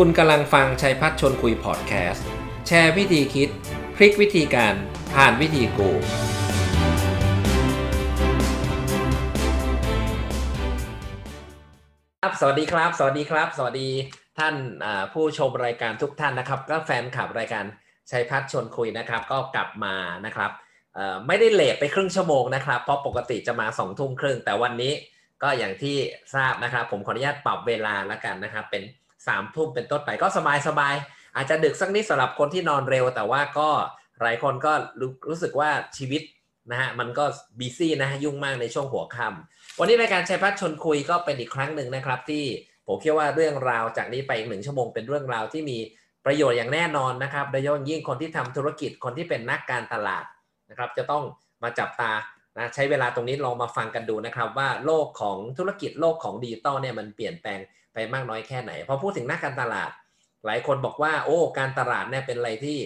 คุณกำลังฟังชัยพัฒชนคุยพอดแคสต์ แชร์วิธีคิด พลิกวิธีการผ่านวิธีกู ครับสวัสดีครับ สวัสดีครับ สวัสดีท่านผู้ชมรายการทุกท่านนะครับ ก็แฟนคลับรายการชัยพัฒชนคุยนะครับ ก็กลับมานะครับไม่ได้เลทไปครึ่งชั่วโมงนะครับ เพราะปกติจะมาสองทุ่มครึ่งแต่วันนี้ก็อย่างที่ทราบนะครับ ผมขออนุญาตปรับเวลาแล้วกันนะครับเป็น สามทุ่มเป็นต้นไปก็สบายสบายอาจจะดึกสักนิดสำหรับคนที่นอนเร็ว แต่ว่าก็หลายคนก็รู้รู้สึกว่าชีวิตนะฮะมันก็บีซี่นะฮะยุ่งมากในช่วงหัวค่ำวันนี้รายการชัยพัฒชนคุยก็เป็นอีกครั้งหนึ่งนะครับ ที่ผมคิดว่าเรื่องราวจากนี้ไปอีกหนึ่งชั่วโมงเป็นเรื่องราวที่มีประโยชน์อย่างแน่นอนนะครับโดยเฉพาะยิ่งคนที่ทำธุรกิจคนที่เป็นนักการตลาดนะครับ จะต้องมาจับตานะใช้เวลาตรงนี้ลองมาฟังกันดูนะครับ ว่าโลกของธุรกิจโลกของดิจิตอลเนี่ยมันเปลี่ยนแปลง ไปมากน้อยแค่ไหน พอพูดถึงนักการตลาด หลายคนบอกว่า โอ้การตลาดเนี่ยเป็นอะไรที่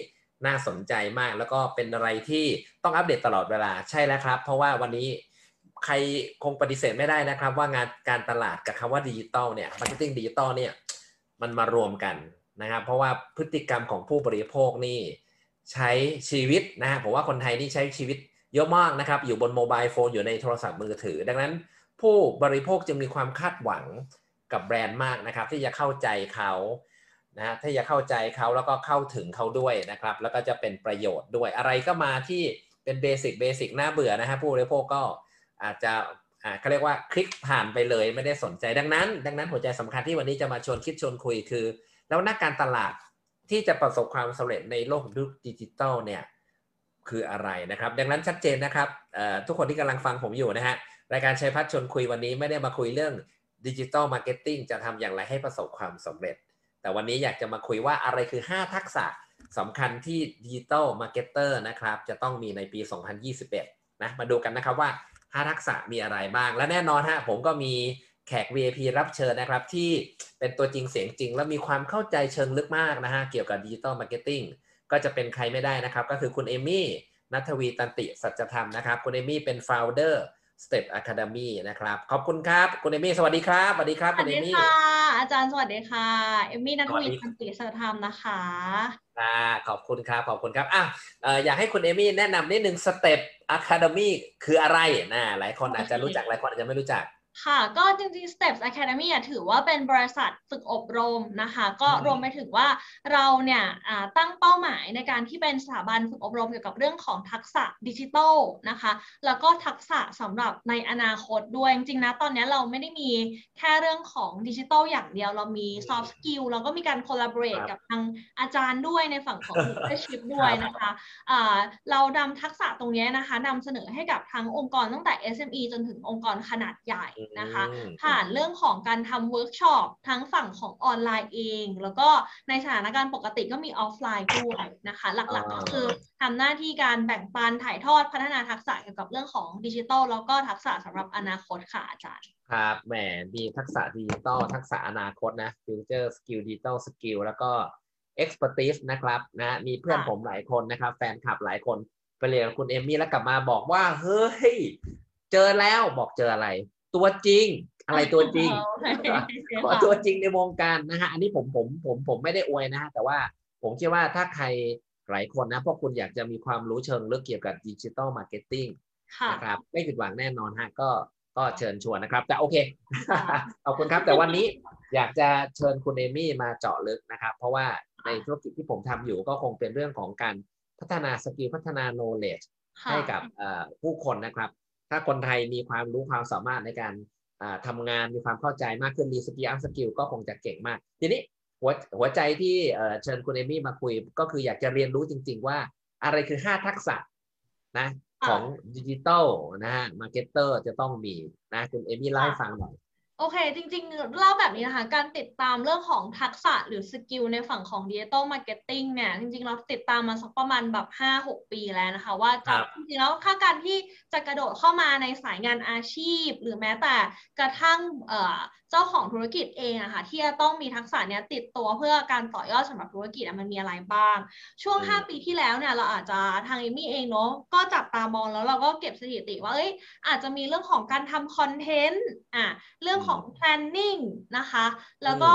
น่าสนใจมาก แล้วก็เป็นอะไรที่ต้องอัปเดตตลอดเวลาใช่แล้วครับ เพราะว่าวันนี้ใครคงปฏิเสธไม่ได้นะครับ ว่างานการตลาดกับคำว่าดิจิตอลเนี่ย marketing digital เนี่ยมันมารวมกันนะครับ เพราะว่าพฤติกรรมของผู้บริโภคนี่ใช้ชีวิตนะฮะผมว่าคนไทยนี่ใช้ชีวิตเยอะมากนะครับ อยู่บน mobile phone อยู่ในโทรศัพท์มือถือ ดังนั้นผู้บริโภคจึงมีความคาดหวัง กับแบรนด์มากนะครับ ที่จะเข้าใจเขานะฮะที่จะเข้าใจเขาแล้วก็เข้าถึงเขาด้วยนะครับ แล้วก็จะเป็นประโยชน์ด้วยอะไรก็ตามที่เป็น basic basic น่าเบื่อนะฮะผู้บริโภคก็อาจจะอ่าเขาเรียกว่าคลิกผ่านไปเลยไม่ได้สนใจดังนั้น ดังนั้นหัวใจสำคัญที่วันนี้จะมาชวนคิดชวนคุยคือ แล้วนักการตลาดที่จะประสบความสำเร็จในโลกดิจิตอลเนี่ยคืออะไรนะครับ ดังนั้นชัดเจนนะครับทุกคนที่กำลังฟังผมอยู่นะฮะรายการชัยพัชร์ชวนคุยวันนี้ไม่ได้มาคุยเรื่อง digital marketing จะทำอย่างไรให้ประสบความสำเร็จ แต่วันนี้อยากจะมาคุยว่าอะไรคือ 5 ทักษะสำคัญที่ digital marketer นะครับ จะต้องมีในปี 2021 นะ มาดูกันนะครับว่า 5 ทักษะมีอะไรบ้าง และแน่นอนฮะผมก็มีแขก VIP รับเชิญนะครับ ที่เป็นตัวจริงเสียงจริง และมีความเข้าใจเชิงลึกมากนะฮะเกี่ยวกับ digital marketing ก็จะเป็นใครไม่ได้นะครับ ก็คือคุณเอมี่นัทวีตันติสัจธรรมนะครับ คุณเอมี่เป็น founder Step Academy นะครับ ขอบคุณครับ คุณเอมี่สวัสดีครับ สวัสดีครับคุณเอมี่ค่ะ อาจารย์สวัสดีค่ะ เอมี่นัทวีตันติสัจธรรมนะคะอ่าขอบคุณครับ ขอบคุณครับอะอยากให้คุณเอมี่แนะนำนิดนึง Step Academy คืออะไรนะหลายคนอาจจะรู้จักหลายคนอาจจะไม่รู้จัก ค่ะ ก็จริงๆ Steps Academy ถือว่าเป็นบริษัทฝึกอบรมนะคะ ก็รวมไปถึงว่าเราเนี่ยตั้งเป้าหมายในการที่เป็นสถาบันฝึกอบรมเกี่ยวกับเรื่องของทักษะดิจิทัลนะคะ แล้วก็ทักษะสำหรับในอนาคตด้วย จริงๆ นะ ตอนนี้เราไม่ได้มีแค่เรื่องของดิจิทัลอย่างเดียว เรามี soft skill เราก็มีการ collaborate กับทางอาจารย์ด้วยในฝั่งของ leadership ด้วยนะคะเรานำทักษะตรงนี้นะคะนำเสนอให้กับทั้งองค์กรตั้งแต่ SME จนถึงองค์กรขนาดใหญ่นะคะผ่านเรื่องของการทำเวิร์กช็อปทั้งฝั่งของออนไลน์เอง แล้วก็ในสถานการณ์ปกติก็มีออฟไลน์ด้วยนะคะ หลักๆก็คือทำหน้าที่การแบ่งปันถ่ายทอดพัฒนาทักษะเกี่ยวกับเรื่องของดิจิทัลแล้วก็ทักษะสำหรับอนาคตค่ะอาจารย์ครับแหมมีทักษะดิจิทัลทักษะอนาคตนะ future skill digital skill แล้วก็ expertise นะครับนะมีเพื่อนผมหลายคนนะครับ แฟนคลับหลายคนไปเรียนคุณเอมมี่แล้วกลับมาบอกว่า เฮ้ย เจอแล้วบอกเจออะไร ตัวจริง อะไรตัวจริงขอตัวจริงในวงการนะฮะอันนี้ผมผมผมผมไม่ได้อวยนะฮะแต่ว่าผมคิดว่าถ้าใครหลายคนนะพวกคุณอยากจะมีความรู้เชิงลึกเกี่ยวกับ digital marketing นะครับไม่ผิดหวังแน่นอนฮะก็ก็เชิญชวนนะครับ แต่โอเคขอบคุณครับ แต่วันนี้อยากจะเชิญคุณเอมี่มาเจาะลึกนะครับ เพราะว่าในธุรกิจที่ผมทำอยู่ก็คงเป็นเรื่องของการพัฒนา skill พัฒนา knowledge ให้กับผู้คนนะครับ ถ้าคนไทยมีความรู้ความสามารถในการทำงานมีความเข้าใจมากขึ้นมี skill upskill ก็คงจะเก่งมาก ทีนี้หัวหัวใจที่เชิญคุณเอมี่มาคุย ก็คืออยากจะเรียนรู้จริง ๆ ว่าอะไรคือ 5 ทักษะนะของดิจิตอลนะฮะ marketer จะต้องมีนะคุณเอมี่เล่าให้ฟังหน่อย โอเค จริงๆ เล่าแบบนี้นะคะ การติดตามเรื่องของทักษะหรือ skill ในฝั่งของ digital marketing เนี่ย จริงๆ เราติดตามมาสักประมาณแบบ 5-6 ปีแล้วนะคะ ว่าจะจริงๆ แล้วถ้าการที่จะกระโดดเข้ามาในสายงานอาชีพ หรือแม้แต่กระทั่งเจ้าของธุรกิจเองอะค่ะที่จะต้องมีทักษะเนี้ยติดตัวเพื่อการต่อยอดสำหรับธุรกิจมันมีอะไรบ้าง ช่วง 5 ปีที่แล้วเนี่ยเราอาจจะทางเอมี่เองเนาะก็จับตามองแล้วเราก็เก็บสถิติว่าเอ้ยอาจจะมีเรื่องของการทำ content อะเรื่องของ planning นะคะ แล้วก็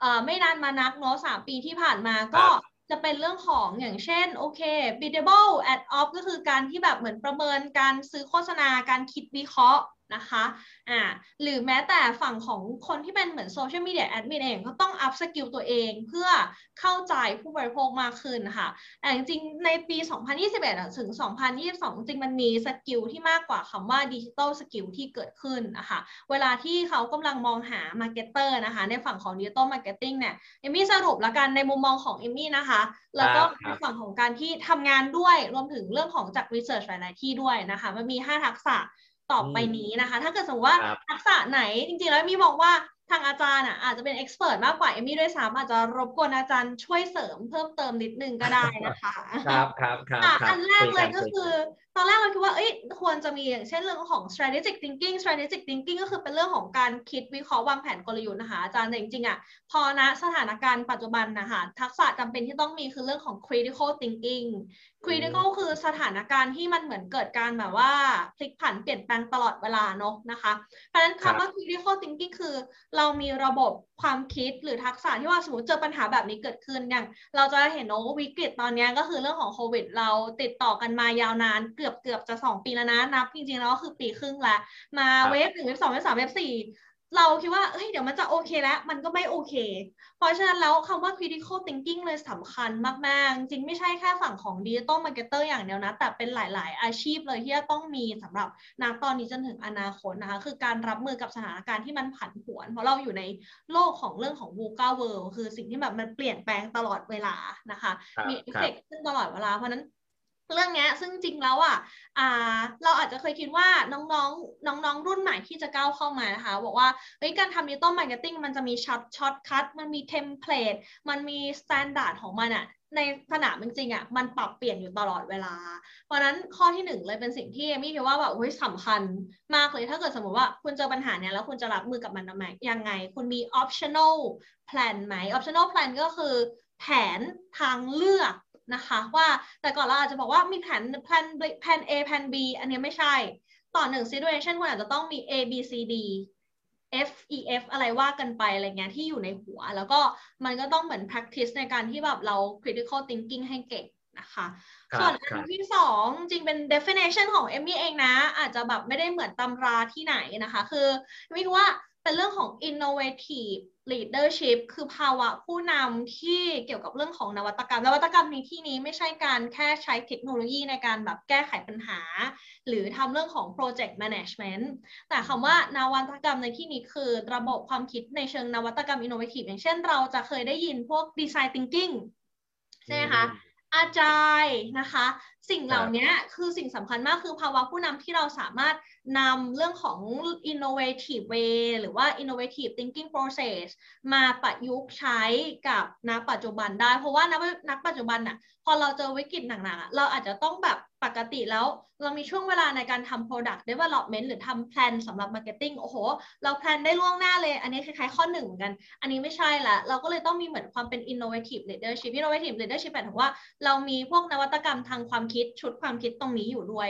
เอ่อไม่นานมานักเนาะสามปีที่ผ่านมาก็ครับจะเป็นเรื่องของอย่างเช่น โอเค biddable ad op ก็คือการที่แบบเหมือนประเมินการซื้อโฆษณาการคิดวิเคราะห์ นะคะอ่าหรือแม้แต่ฝั่งของคนที่เป็นเหมือน social media admin เองก็ต้อง upskill ตัวเองเพื่อเข้าใจผู้บริโภคมากขึ้นค่ะแต่จริงๆในปี 2021อะถึง 2022 จริงมันมี skill ที่มากกว่าคำว่าดิจิ t a ลสกิลที่เกิดขึ้นนะคะเวลาที่เขากำลังมองหา marketer นะคะในฝั่งของดิจิ t a ลมาร์เก็ตติ้งเนี่ยเอมมี่สรุปแล้วกันในมุมมองของเอมมี่นะคะ แล้วก็ครับในฝั่งของการที่ทำงานด้วยรวมถึงเรื่องของจาก research หลายๆที่ด้วยนะคะมันมี 5 ทักษะ ต่อไปนี้นะคะ ถ้าเกิดสมมติว่าครับทักษะไหนจริงๆ แล้วเอมมี่มองว่าทางอาจารย์อะอาจจะเป็นเอ็กซ์เพรสมากกว่าเอมมี่ด้วยซ้ำอาจจะรบกวนอาจารย์ช่วยเสริมเพิ่มเติมนิดนึงก็ได้นะคะครับครับครับอะครับอันแรกเลยคุก็นคือ ตอนแรกเราคิดว่าเอ้ยควรจะมีอย่างเช่นเรื่องของ strategic thinking strategic thinking ก็คือเป็นเรื่องของการคิดวิเคราะห์วางแผนกลยุทธ์นะคะอาจารย์แต่จริงๆอะพอณสถานการณ์ปัจจุบันนะคะทักษะจำเป็นที่ต้องมีคือเรื่องของ critical thinking critical คือสถานการณ์ที่มันเหมือนเกิดการแบบว่าพลิกผันเปลี่ยนแปลงตลอดเวลาเนอะนะคะ เพราะฉะนั้นครับคำว่า critical thinking คือ เรามีระบบความคิดหรือทักษะที่ว่าสมมติเจอปัญหาแบบนี้เกิดขึ้นอย่าง เราจะเห็นเนอะว่าวิกฤตตอนเนี้ยก็คือเรื่องของโควิด เราติดต่อกันมายาวนานเกือบเกือบจะสองปีแล้วนะ นับจริงๆแล้วก็คือปีครึ่งแล้วมาครับเวฟหนึ่งเวฟสองเวฟสามเวฟสี่ เราคิดว่าเฮ้ยเดี๋ยวมันจะโอเคแล้ว มันก็ไม่โอเค เพราะฉะนั้นแล้วคำว่า critical thinking เลยสำคัญมาก ๆ จริงไม่ใช่แค่ฝั่งของ digital marketer อย่างเดียวนะ แต่เป็นหลาย ๆ อาชีพเลยที่จะต้องมีสำหรับนักตอนนี้จนถึงอนาคตนะคะ คือการรับมือกับสถานการณ์ที่มันผันผวน เพราะเราอยู่ในโลกของเรื่องของ VUCA world คือสิ่งที่แบบมันเปลี่ยนแปลงตลอดเวลานะคะครับมีเอฟครับขึ้นตลอดเวลา เพราะฉะนั้น เรื่องเนี้ยซึ่งจริงแล้วอะอ่าเราอาจจะเคยคิดว่าน้องๆ น้องๆ รุ่นใหม่ที่จะก้าวเข้ามานะคะ บอกว่าเฮ้ยการทำ digital marketing มันจะมี short shortcut มันมี template มันมี standard ของมันอะในสนามจริงๆอะมันปรับเปลี่ยนอยู่ตลอดเวลา เพราะนั้นข้อที่หนึ่งเลยเป็นสิ่งที่เอมี่คิดว่าแบบโอ้ยสำคัญมากเลยถ้าเกิดสมมติว่าคุณเจอปัญหาเนี้ยแล้วคุณจะรับมือกับมันทำไมยังไง คุณมี optional plan ไหม optional plan ก็คือแผนทางเลือก นะคะว่าแต่ก่อนเราอาจจะบอกว่ามีแผน plan plan A plan B อันนี้ไม่ใช่ ต่อหนึ่ง situation คุณอาจจะต้องมี A B C D F E F อะไรว่ากันไปอะไรเงี้ยที่อยู่ในหัว แล้วก็มันก็ต้องเหมือน practice ในการที่แบบเรา critical thinking ให้เก่งนะคะครับส่วนคอัรันบที่สองจริงเป็น definition ของเอมมี่เองนะ อาจจะแบบไม่ได้เหมือนตำราที่ไหนนะคะ คือเอมมี่คิดว่า เป็นเรื่องของ innovative leadership คือภาวะผู้นำที่เกี่ยวกับเรื่องของนวัตกรรม นวัตกรรมในที่นี้ไม่ใช่การแค่ใช้เทคโนโลยีในการแบบแก้ไขปัญหา หรือทำเรื่องของ project management แต่คำว่านวัตกรรมในที่นี้คือระบบความคิดในเชิงนวัตกรรม innovative อย่างเช่นเราจะเคยได้ยินพวก design thinking ใช่ไหมคะอาจายนะคะ สิ่งเหล่านี้คือสิ่งสำคัญมากคือภาวะผู้นำที่เราสามารถนำเรื่องของ innovative way หรือว่า innovative thinking process มาประยุกต์ใช้กับณปัจจุบันได้ เพราะว่าณณปัจจุบันน่ะพอเราเจอวิกฤตหนักๆอะเราอาจจะต้องแบบปกติแล้วเรามีช่วงเวลาในการทำ product development หรือทำ plan สำหรับ marketing โอ้โห เราแพลนได้ล่วงหน้าเลย อันนี้คล้ายๆข้อหนึ่งเหมือนกัน อันนี้ไม่ใช่ละ เราก็เลยต้องมีเหมือนความเป็น innovative leadership innovative leadership หมายถึงว่าเรามีพวกนวัตกรรมทางความคิดคิดชุดความคิดตรงนี้อยู่ด้วย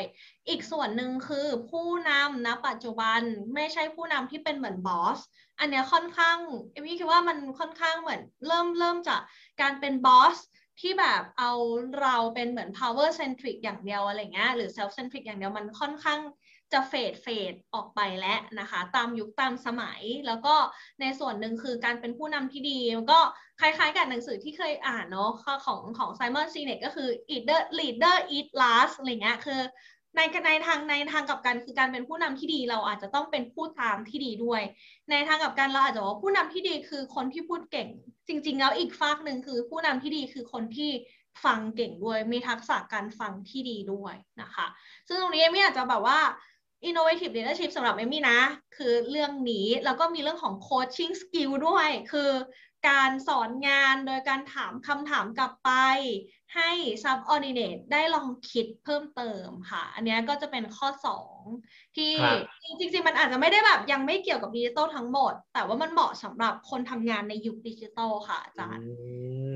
อีกส่วนหนึ่งคือผู้นำนะปัจจุบันไม่ใช่ผู้นำที่เป็นเหมือนบอสอันเนี้ยค่อนข้างเอมี่คิดว่ามันค่อนข้างเหมือนเริ่มเริ่มจากการเป็นบอสที่แบบเอาเราเป็นเหมือน power centric อย่างเดียวอะไรเงี้ยหรือ self centric อย่างเดียวมันค่อนข้าง จะเฟดเฟดออกไปแล้วนะคะ ตามยุคตามสมัย แล้วก็ในส่วนหนึ่งคือการเป็นผู้นำที่ดีมันก็คล้ายๆกับหนังสือที่เคยอ่านเนาะของของไซมอนซีเนกก็คือ leader leader eat last อะไรเงี้ยคือในในทางในทางกับกันคือการเป็นผู้นำที่ดีเราอาจจะต้องเป็นผู้ตามที่ดีด้วย ในทางกับกันเราอาจจะว่าผู้นำที่ดีคือคนที่พูดเก่ง จริง ๆ แล้วอีกฝากหนึ่งคือผู้นำที่ดีคือคนที่ฟังเก่งด้วย มีทักษะการฟังที่ดีด้วยนะคะ ซึ่งตรงนี้เอมี่อาจจะแบบว่า innovative leadership สำหรับเอมี่นะ คือเรื่องนี้แล้วก็มีเรื่องของ coaching skill ด้วย คือการสอนงานโดยการถามคำถามกลับไป ให้ subordinate ได้ลองคิดเพิ่มเติมค่ะ อันเนี้ยก็จะเป็นข้อ 2 ที่ครับจริงๆ มันอาจจะไม่ได้แบบยังไม่เกี่ยวกับดิจิตอลทั้งหมด แต่ว่ามันเหมาะสำหรับคนทำงานในยุคดิจิตอลค่ะอาจารย์อื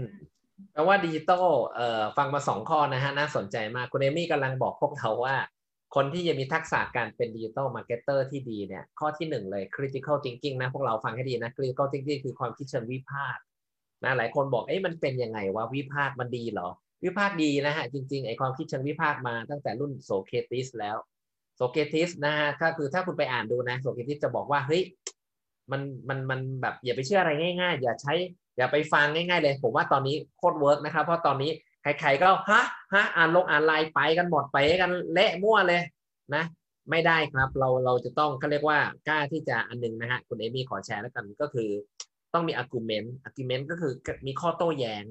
แปลว่าดิจิตอลเอ่อฟังมาสองข้อนะฮะ น่าสนใจมาก คุณเอมี่กำลังบอกพวกเราว่า คนที่จะมีทักษะการเป็น digital marketer ที่ดีเนี่ยข้อที่หนึ่งเลย critical thinking นะ พวกเราฟังให้ดีนะ critical thinking คือความคิดเชิงวิพากษ์นะหลายคนบอกเอ๊ะมันเป็นยังไงว่าวิพากษ์มันดีเหรอ วิพากษ์ดีนะฮะ จริงๆไอความคิดเชิงวิพากษ์มาตั้งแต่รุ่นโสเครติสแล้วโสเครติสนะฮะก็คือถ้าคุณไปอ่านดูนะโสเครติสจะบอกว่าเฮ้ยมันมันมันแบบอย่าไปเชื่ออะไรง่าย ๆ อย่าใช้อย่าไปฟังง่าย ๆ เลย ผมว่าตอนนี้โคตร work นะครับเพราะตอนนี้ ใครๆก็ฮะฮะอ่านลงอ่านไลน์ไปกันหมดไปกันเละมั่วเลยนะ ไม่ได้ครับเราเราจะต้องเขาเรียกว่ากล้าที่จะอันหนึงนะฮะคุณเอมี่ขอแชร์แล้วกันก็คือ ต้องมี argument argument ก็คือมีข้อโต้แย้ง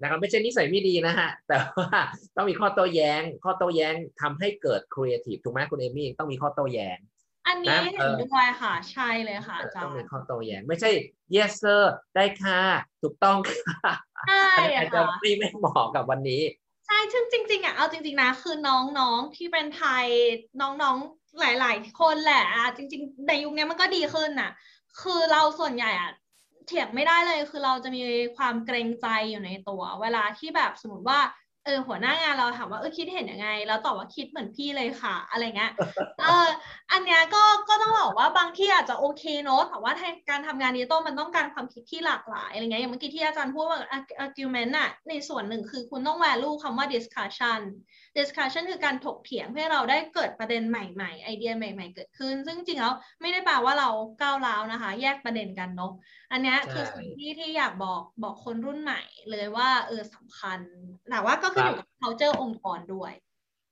นะครับไม่ใช่นิสัยไม่ดีนะฮะแต่ว่าต้องมีข้อโต้แย้ง ข้อโต้แย้งทำให้เกิด creative ถูกไหมคุณเอมี่ต้องมีข้อโต้แย้ง อันนี้นะเห็นเออด้วยค่ะ ใช่เลยค่ะอาจาต้องรมีย์ข้อโต้แย้งไม่ใช่ yes sir ได้ค่ะ ถูกต้องค่ะใช่อันนี้อาจจะค่ะไม่ไม่เหมาะกับวันนี้ ใช่ซึ่งจริงๆอะเอาจริง ๆนะคือน้องๆที่เป็นไทยน้องๆหลาย ๆ คนแหละอะจริง ๆ ในยุคนี้มันก็ดีขึ้นน่ะ คือเราส่วนใหญ่อะเถียงไม่ได้เลยคือเราจะมีความเกรงใจอยู่ในตัว เวลาที่แบบสมมติว่า เออหัวหน้างานเราถามว่าเออคิดเห็นยังไง แล้วตอบว่าคิดเหมือนพี่เลยค่ะ อะไรเงี้ยเอออันเนี้ยก็ก็ต้องบอกว่าบางที่อาจจะโอเคเนอะแต่ว่าในการทำงานดิจิตอลมันต้องการความคิดที่หลากหลายอะไรเงี้ยอย่างเมื่อกี้ที่อาจารย์พูดว่า argument น่ะในส่วนหนึ่งคือคุณต้อง value คำว่า discussion discussion คือการถกเถียงเพื่อให้เราได้เกิดประเด็นใหม่ๆ ไอเดียใหม่ ๆ เกิดขึ้น ซึ่งจริงๆแล้วไม่ได้แปลว่าเราก้าวร้าวนะคะ แยกประเด็นกันเนอะอันเนี้ยคือใช่สิ่งที่ที่อยากบอกบอกคนรุ่นใหม่เลยว่าเออสำคัญแต่ว่าก็ขึ้นอยู่กับ culture องค์กรด้วย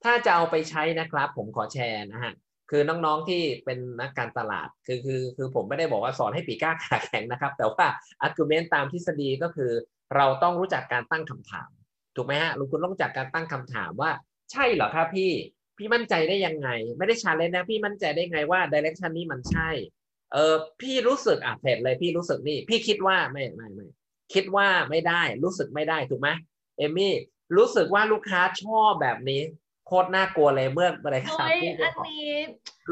ถ้าจะเอาไปใช้นะครับ ผมขอแชร์นะฮะคือน้องๆที่เป็นนักการตลาดคือคือคือผมไม่ได้บอกว่าสอนให้ปีกล้าขาแข็งนะครับ แต่ว่า argument ตามทฤษฎีก็คือ เราต้องรู้จักการตั้งคำถาม ถูกไหมฮะลุงคุณต้องรู้จักการตั้งคำถามว่า ใช่เหรอครับพี่พี่มั่นใจได้ยังไง ไม่ได้ชาเลนจ์นะ พี่มั่นใจได้ไงว่า direction นี้มันใช่ เออพี่รู้สึกอะเสร็จเลยพี่รู้สึกนี่ พี่คิดว่าไม่ไม่ไม่คิดว่าไม่ได้ รู้สึกไม่ได้ถูกไหมเอมี่รู้สึกว่าลูกค้าชอบแบบนี้ โคตรน่ากลัวเลยเมื่อเมื่อไหรครับเฮ้ยที่อันนี้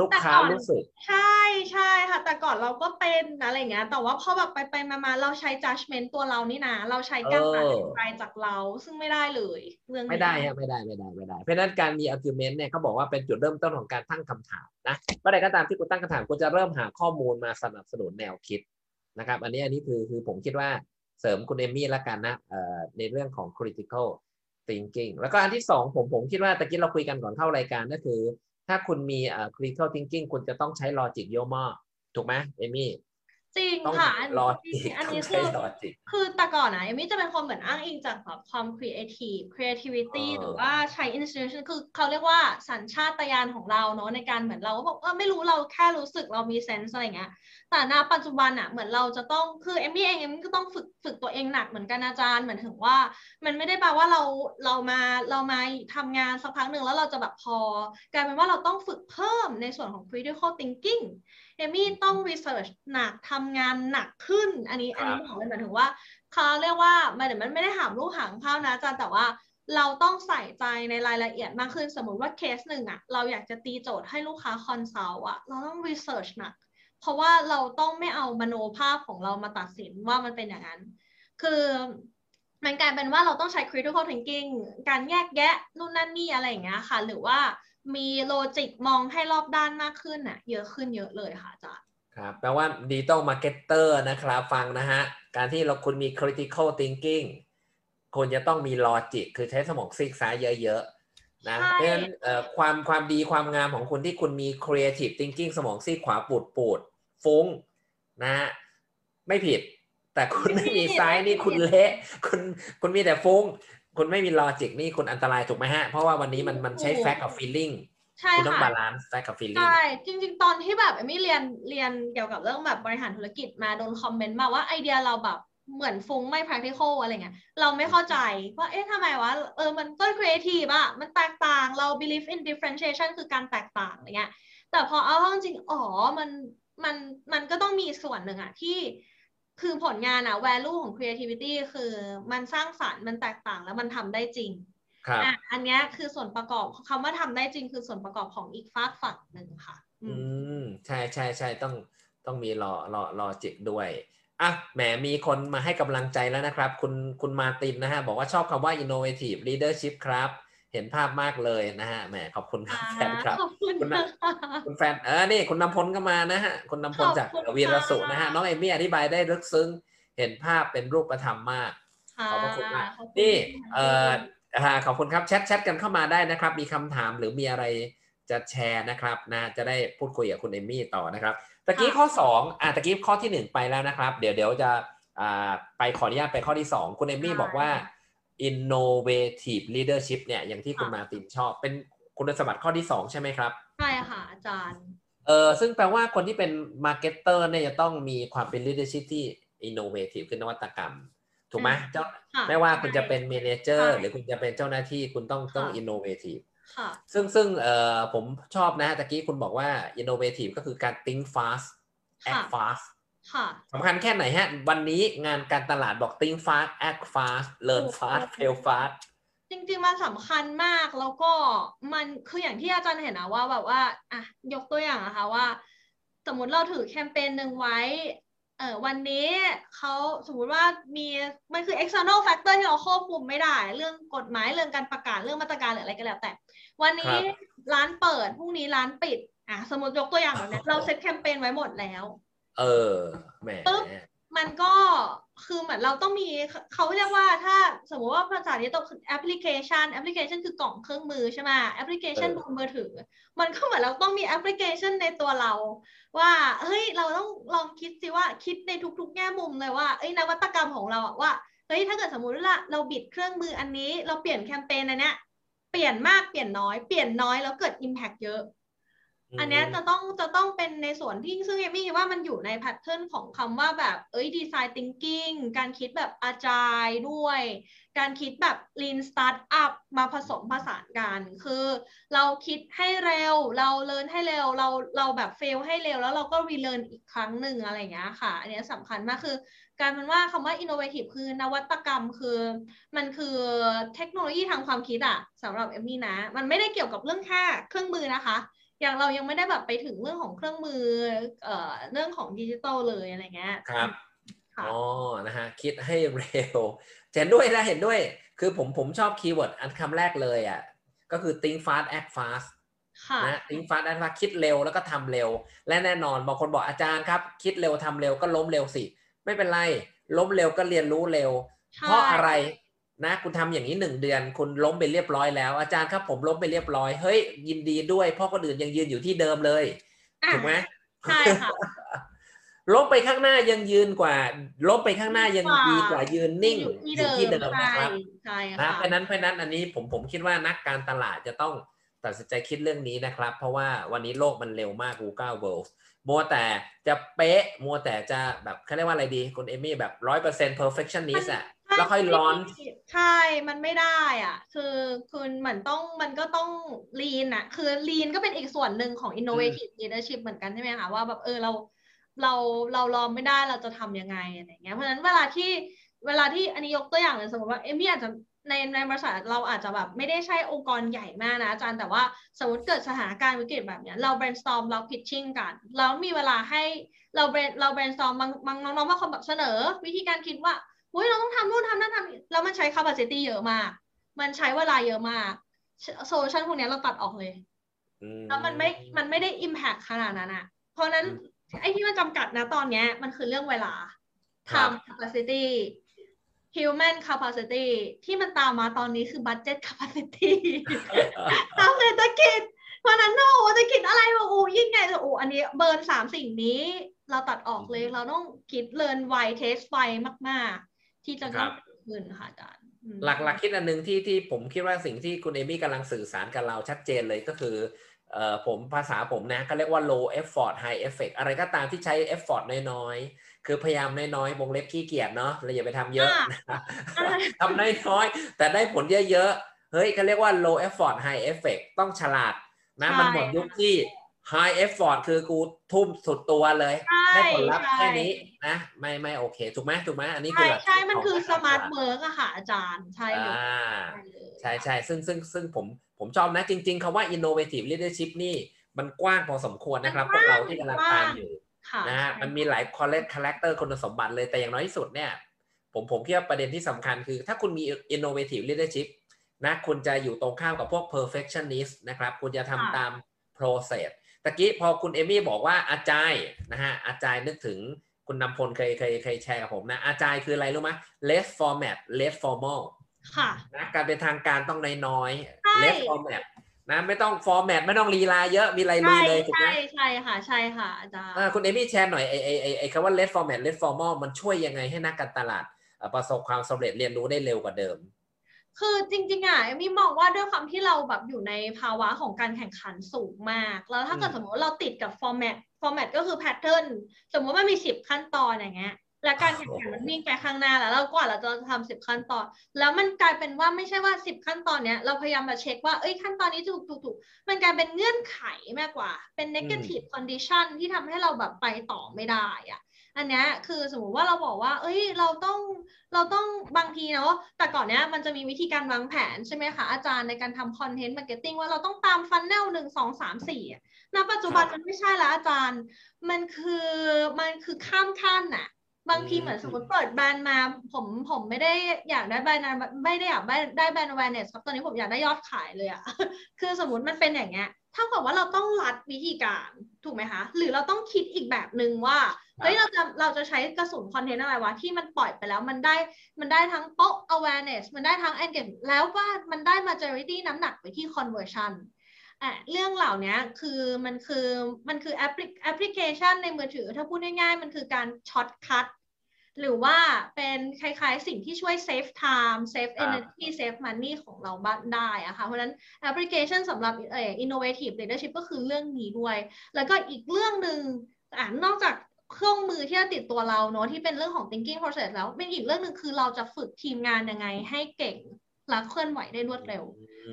ลูกค้าแต่ก่อนรู้สึก ใช่ใช่ค่ะ แต่ก่อนเราก็เป็นอะไรอย่างเงี้ยแต่ว่าพอแบบไปไปมามาเราใช้ judgment ตัวเรานี่นะเราใช้การตัดสินใจจากเราซึ่งไม่ได้เลยเรื่องนี้ไม่ได้ฮะไม่ได้ไม่ได้ไม่ได้ เพราะฉะนั้นการมี argument เนี่ยเขาบอกว่าเป็นจุดเริ่มต้นของการตั้งคำถามนะเมื่อใดก็ตามที่คุณตั้งคำถามคุณจะเริ่มหาข้อมูลมาสนับสนุนแนวคิดนะครับ อันนี้อันนี้คือคือผมคิดว่าเสริมคุณเอมี่ละกันนะเอ่อในเรื่องของ critical thinking แล้วก็อันที่สองผมผมคิดว่าตะกี้เราคุยกันก่อนเข้ารายการก็คือ ถ้าคุณมีเอ่อ critical thinking คุณจะต้องใช้ logic เยอะมากถูกไหมเอมี่ จริงต้องค่ะอัน logic อันนี้ต้องคืใช้อ logic คือแต่ก่อนนะเอมมี่จะเป็นคนเหมือนอ้างอิงจากแบบความ creative creativity เออหรือว่าใช้ institution คือเขาเรียกว่าสัญชาตญาณของเราเนาะในการเหมือนเราก็บอกว่าไม่รู้เราแค่รู้สึกเรามี sense อะไรเงี้ยแต่ณปัจจุบันอะเหมือนเราจะต้องคือเอมมี่เองเอมมี่ก็ต้องฝึกฝึกตัวเองหนักเหมือนกันอาจารย์เหมือนถึงว่า มันไม่ได้แปลว่าเราเรามาเรามาทำงานสักพักหนึ่งแล้วเราจะแบบพอกลายเป็นว่าเราต้องฝึกเพิ่มในส่วนของ critical thinking เอมมี่ต้อง research หนักทำงานหนักขึ้น อันนี้ครับอันนี้บอกเลยหมายถึงว่าเขาเรียกว่ามันเดี๋ยวมันไม่ได้หามรุ่งหามค่ำนะอาจารย์แต่ว่าเราต้องใส่ใจในรายละเอียดมากขึ้นสมมติว่าเคสหนึ่งอะเราอยากจะตีโจทย์ให้ลูกค้า consult อะเราต้อง research หนัก เพราะว่าเราต้องไม่เอามโนภาพของเรามาตัดสินว่ามันเป็นอย่างนั้น คือมันกลายเป็นว่าเราต้องใช้ critical thinking การแยกแยะนู่นนั่นนี่อะไรอย่างเงี้ยค่ะ หรือว่า มี logic มองให้รอบด้านมากขึ้นน่ะ เยอะขึ้นเยอะเลยค่ะอาจารย์ครับแปลว่า digital marketer นะครับ ฟังนะฮะ การที่เราคุณมี critical thinking คุณจะต้องมี logic คือใช้สมองซีกซ้ายเยอะๆนะใช่เพราะฉะนั้นเอ่อความความดีความงามของคุณที่คุณมี creative thinking สมองซีกขวาปูดปูดฟุ้งนะฮะไม่ผิด แต่คุณไม่มีซ้ายนี่คุณเละคุณคุณมีแต่ฟุ้ง คุณไม่มี logic นี่คุณอันตรายถูกไหมฮะ เพราะว่าวันนี้มันมันใช้ fact กับ feeling ใช่คุณต้องค่ะ balance fact กับ feeling ใช่จริง ๆ ตอนที่แบบเอมมี่เรียนเรียนเกี่ยวกับเรื่องแบบบริหารธุรกิจมาโดนคอมเมนต์มาว่าไอเดียเราแบบเหมือนฟุ้งไม่ practical อะไรเงี้ย เราไม่เข้าใจว่า เอ๊ะทำไมวะ เออ มันก็ creative อะมันแตกต่าง เรา believe in differentiation คือการแตกต่างอะไรเงี้ย แต่พอเอาเข้าจริงๆอ๋อ มัน มัน มันก็ต้องมีส่วนหนึ่งอะที่ คือผลงานอะ value ของ creativity คือมันสร้างสรรค์มันแตกต่างแล้วมันทำได้จริงครับอะอันเนี้ยคือส่วนประกอบคำว่าทำได้จริงคือส่วนประกอบของอีกฝากฝั่งหนึ่งค่ะ อือืมมใช่ใช่ใช่ต้องต้องมีรอรอรอจิกด้วยอะแหมมีคนมาให้กำลังใจแล้วนะครับ คุณคุณมาร์ตินนะฮะ บอกว่าชอบคำว่า innovative leadership ครับ เห็นภาพมากเลยนะฮะแหมขอบคุณครับแฟนคลับขอบคุณคุณนะค่ะคุณแฟนเออนี่คุณนำพลก็มานะฮะคุณนำพลจากขอบคุณวีรสุค่ะนะฮะน้องเอมี่อธิบายได้ลึกซึ้งเห็นภาพเป็นรูปธรรมมากค่ะขอบพระคุณมากขอบคุณนี่ค่ะเอ่ออ่าขอบคุณครับแชทแชทกันเข้ามาได้นะครับ มีคำถามหรือมีอะไรจะแชร์นะครับนะจะได้พูดคุยกับคุณเอมี่ต่อนะครับตะกี้ข้อสองอ่าตะกี้ข้อที่หนึ่งไปแล้วนะครับ เดี๋ยวเดี๋ยวจะอ่าไปขออนุญาตไปข้อที่สองคุณเอมี่บอกว่า innovative leadership เนี่ยอย่างที่คุณมาตินชอบ เป็นคุณสมบัติข้อที่สองใช่ไหมครับ ใช่ค่ะ อาจารย์เออซึ่งแปลว่าคนที่เป็น marketer เนี่ยจะต้องมีความเป็น leadership ที่ innovative คือนวัตกรรม ถูกไหมอืมเจ้าค่ะไม่ว่าคุณจะเป็น manager ใช่หรือคุณจะเป็นเจ้าหน้าที่คุณต้องต้องค่ะ innovative ค่ะซึ่งซึ่งเออผมชอบนะตะกี้คุณบอกว่า innovative ก็คือการ think fast ค่ะ act fast ค่ะสำคัญแค่ไหนฮะ วันนี้งานการตลาดบอก think fast act fast learn ถูก fast fail fast จริงๆมันสำคัญมากแล้วก็มันคืออย่างที่อาจารย์เห็นนะว่าแบบว่าอะยกตัวอย่างนะคะว่า สมมุติเราถือแคมเปญหนึ่งไว้เออวันนี้เขาสมมุติว่ามีมันคือ external factor ที่เราควบคุมไม่ได้ เรื่องกฎหมายเรื่องการประกาศเรื่องมาตรการหรืออะไรก็แล้วแต่ วันนี้ครับร้านเปิดพรุ่งนี้ร้านปิดอะสมมติยกตัวอย่างแบบเนี้ยเราเซตแคมเปญไว้หมดแล้ว เออแหมปึ๊บมันก็คือเหมือนเราต้องมีเขาเรียกว่าถ้าสมมติว่าภาษาที่ต้องคือแอปพลิเคชันแอปพลิเคชันคือกล่องเครื่องมือใช่ไหมแอปพลิเคชันบนมือถือ มันก็เหมือนเราต้องมีแอปพลิเคชันในตัวเรา ว่าเฮ้ยเราต้องลองคิดสิว่าคิดในทุกๆ แง่มุมเลยว่าเอ้ยนวัตกรรมของเราอะว่าเฮ้ยถ้าเกิดสมมติว่าเราบิดเครื่องมืออันนี้ เราเปลี่ยนแคมเปญอันเนี้ยเปลี่ยนมากเปลี่ยนน้อยเปลี่ยนน้อยแล้วเกิด Impact เยอะ อันนี้จะต้องจะต้องเป็นในส่วนที่ซึ่งเอมี่คิดว่ามันอยู่ในแพทเทิร์นของคำว่าแบบเอ้ยดีไซน์ thinking การคิดแบบอาจายด้วย การคิดแบบ lean startup มาผสมผสานกัน คือเราคิดให้เร็ว เราเรียนให้เร็ว เราเราแบบ fail ให้เร็ว แล้วเราก็ relearn อีกครั้งหนึ่งอะไรอย่างเงี้ยค่ะ อันนี้สำคัญมากคือการเป็นว่าคำว่า innovative คือนวัตกรรมคือ มันคือเทคโนโลยีทางความคิดอะสำหรับเอมมี่นะ มันไม่ได้เกี่ยวกับเรื่องแค่เครื่องมือนะคะ อย่างเรายังไม่ได้แบบไปถึงเรื่องของเครื่องมือเอ่อเรื่องของดิจิตอลเลยอะไรเงี้ยครับค่ะอ๋อนะฮะคิดให้เร็วเห็นด้วยนะเห็นด้วย คือผมผมชอบ keyword อันคำแรกเลยอะก็คือ think fast act fast ค่ะนะ think fast act fast คิดเร็วแล้วก็ทำเร็ว และแน่นอนบางคนบอกอาจารย์ครับ คิดเร็วทำเร็วก็ล้มเร็วสิ ไม่เป็นไร ล้มเร็วก็เรียนรู้เร็วใช่เพราะอะไร นะคุณทำอย่างนี้หนึ่งเดือน คุณล้มไปเรียบร้อยแล้ว อาจารย์ครับผมล้มไปเรียบร้อยเฮ้ยยินดีด้วยเพราะคนอื่นยังยืนอยู่ที่เดิมเลยอะถูกไหมใช่ค่ะล้มไปข้างหน้ายังยืนกว่าล้มไปข้างหน้ายังดีดีกกว่าว่ายืนนิ่งอยู่ที่อยู่ที่เดิมใช่นะครับใช่นะค่ะเพราะฉะนั้นเพราะฉะนั้นอันนี้ผมผมคิดว่านักการตลาดจะต้องตัดสินใจคิดเรื่องนี้นะครับ เพราะว่าวันนี้โลกมันเร็วมาก Google World มัวแต่จะเป๊ะมัวแต่จะแบบเขาเรียกว่าอะไรดีคุณเอมี่แบบร้อยเปอร์เซ็นต์ perfectionist อะ แล้วค่อยร้อนใช่มันไม่ได้อะ คือคือเหมือนต้องมันก็ต้อง lean อะ คือ lean ก็เป็นอีกส่วนหนึ่งของ innovative leadership เหมือนกันใช่ไหมคะว่าแบบเออเราเราเรารอไม่ได้เราจะทำยังไงอะไรเงี้ยเพราะฉะนั้นเวลาที่เวลาที่อันนี้ยกตัวอย่างเลยสมมติว่าเอมมี่อาจจะในในบริษัทเราอาจจะแบบไม่ได้ใช่องค์กรใหญ่มากนะอาจารย์แต่ว่าสมมติเกิดสถานการณ์วิกฤตแบบเนี้ยเรา brainstorm เรา pitching กันแล้วมีเวลาให้เรา brain เรา brainstorm บางบางน้องๆบางคนแบบเสนอ วิธีการคิดว่า เฮ้ยเราต้องทำนู่นทำนั่นทำนี่แล้วมันใช้ capacity เยอะมาก มันใช้เวลาเยอะมากโซลูชันพวกเนี้ยเราตัดออกเลยอืแล้วมันไม่มันไม่ได้ impact ขนาดนั้นอะเพราะฉะนั้นอืมไอ้ที่มันจำกัดนะตอนเนี้ยมันคือเรื่องเวลาครับ time capacity human capacity ที่มันตามมาตอนนี้คือ budget capacity ทางเศรษฐกิจเพราะฉะนั้นโอ้โหเศรษฐกิจอะไรวะโอ้ยิ่งใหญ่โอ้อันนี้เบิร์นสามสิ่งนี้ เราตัดออกเลยเราต้องคิดเรียนไวเทสไฟมาก ๆ ที่จะต้องเกิดขึ้นค่ะอาจารย์อืมหลักหลักคิดอันหนึ่งที่ที่ผมคิดว่าสิ่งที่คุณเอมี่กำลังสื่อสารกับเราชัดเจนเลยก็คือเอ่อผมภาษาผมนะก็เรียกว่า low effort high effect อะไรก็ตามที่ใช้ effort น้อยๆ คือพยายามน้อยๆวงเล็บขี้เกียจเนาะเราอย่าไปทำเยอะอ่านะใช่ทำน้อยๆ แต่ได้ผลเยอะๆ เฮ้ยเขาเรียกว่า low effort high effect ต้องฉลาดนะใช่มันหมดยุคที่ high effort คือกูทุ่มสุดตัวเลยใช่ได้ผลลัพธ์ใช่แค่นี้นะไม่ไม่โอเค ถูกไหมถูกไหมอันนี้คืใช่อหลักใชมันคือ smart work อะค่ะอาจารย์ใช่เลยอ่าใช่เลยใช่ใช่ซึ่งซึ่งซึ่งผมผมชอบนะจริง ๆคำว่า innovative leadership นี่มันกว้างพอสมควรนะครับ พวกเราที่กำลังตามอยู่ค่ะนะฮะมันมีหลายคอลเลก character คุณสมบัติเลยแต่อย่างน้อยที่สุดเนี่ย ผมผมคิดว่าประเด็นที่สำคัญคือ ถ้าคุณมี innovative leadership นะคุณจะอยู่ตรงข้ามกับพวก perfectionist นะครับ คุณจะทำค่ะตาม process ตะกี้พอคุณเอมี่บอกว่า agile นะฮะ agile นึกถึงคุณนำพลเคยเคยเคยแชร์กับผมนะ agile คืออะไรรู้ไหม less format less formal ค่ะนะการเป็นทางการต้องน้อยใช่ๆ less format นะไม่ต้อง format ไม่ต้องลีลาเยอะมีอะไรลุยเลยใช่ถูกไหมใช่ใช่ค่ะใช่ค่ะอาจารย์อ่าคุณเอมี่แชร์หน่อยไอไอไอไอคำว่า less format less formal มันช่วยยังไงให้นักการตลาดเอ่อประสบความสำเร็จเรียนรู้ได้เร็วกว่าเดิม คือจริงๆอะเอมมี่มองว่าด้วยความที่เราแบบอยู่ในภาวะของการแข่งขันสูงมาก แล้วถ้าเกิดอืมสมมติว่าเราติดกับ format format ก็คือ pattern สมมติว่ามันมีสิบขั้นตอนอย่างเงี้ยและการแข่งขันมันวิ่งไปข้างหน้าแล้วเรากว่าเราจะทำสิบขั้นตอน แล้วมันกลายเป็นว่าไม่ใช่ว่าสิบขั้นตอนเนี้ยเราพยายามมาเช็คว่าเอ้ยขั้นตอนนี้ถูกถูกถูกมันกลายเป็นเงื่อนไขมากกว่า เป็น negative condition ที่ทำให้เราแบบไปต่อไม่ได้อะ อันเนี้ยคือสมมติว่าเราบอกว่า เอ้ยเราต้องเราต้องบางทีเนาะแต่ก่อนเนี้ยมันจะมีวิธีการวางแผนใช่ไหมคะอาจารย์ในการทำ content marketing ว่าเราต้องตาม funnel หนึ่งสองสามสี่ณปัจจุบันมันไม่ใช่แล้วอาจารย์ มันคือมันคือข้ามขั้นน่ะบางทีเหมือนสมมติเปิดแบรนด์มาผมผมไม่ได้อยากได้แบรนด์ไม่ได้อยากได้ได้แบรนด์ awareness ครับตอนนี้ผมอยากได้ยอดขายเลยอะคือสมมติมันเป็นอย่างเงี้ยเท่ากับว่าเราต้องรัดวิธีการถูกไหมคะ หรือเราต้องคิดอีกแบบหนึ่งว่า เฮ้ยเราจะเราจะใช้กระสุนคอนเทนต์อะไรวะ ที่มันปล่อยไปแล้วมันได้มันได้ทั้งโป๊ะ awareness มันได้ทั้ง engage แล้วว่ามันได้ majority น้ำหนักไปที่ conversion อะเรื่องเหล่านี้คือมันคือมันคือแอปพลิแอปพลิเคชันในมือถือ ถ้าพูดง่ายๆ มันคือการ shortcut หรือว่าเป็นคล้ายๆสิ่งที่ช่วย save time save ครับ energy save money ของเราบ้างได้อะค่ะเพราะฉะนั้นแอปพลิเคชันสำหรับเอ่อ innovative leadership ก็คือเรื่องนี้ด้วย แล้วก็อีกเรื่องหนึ่งอ่านอกจาก เครื่องมือที่จะติดตัวเราเนอะที่เป็นเรื่องของ thinking process แล้วเป็นอีกเรื่องหนึ่งคือเราจะฝึกทีมงานยังไงให้เก่งและเคลื่อนไหวได้รวดเร็ว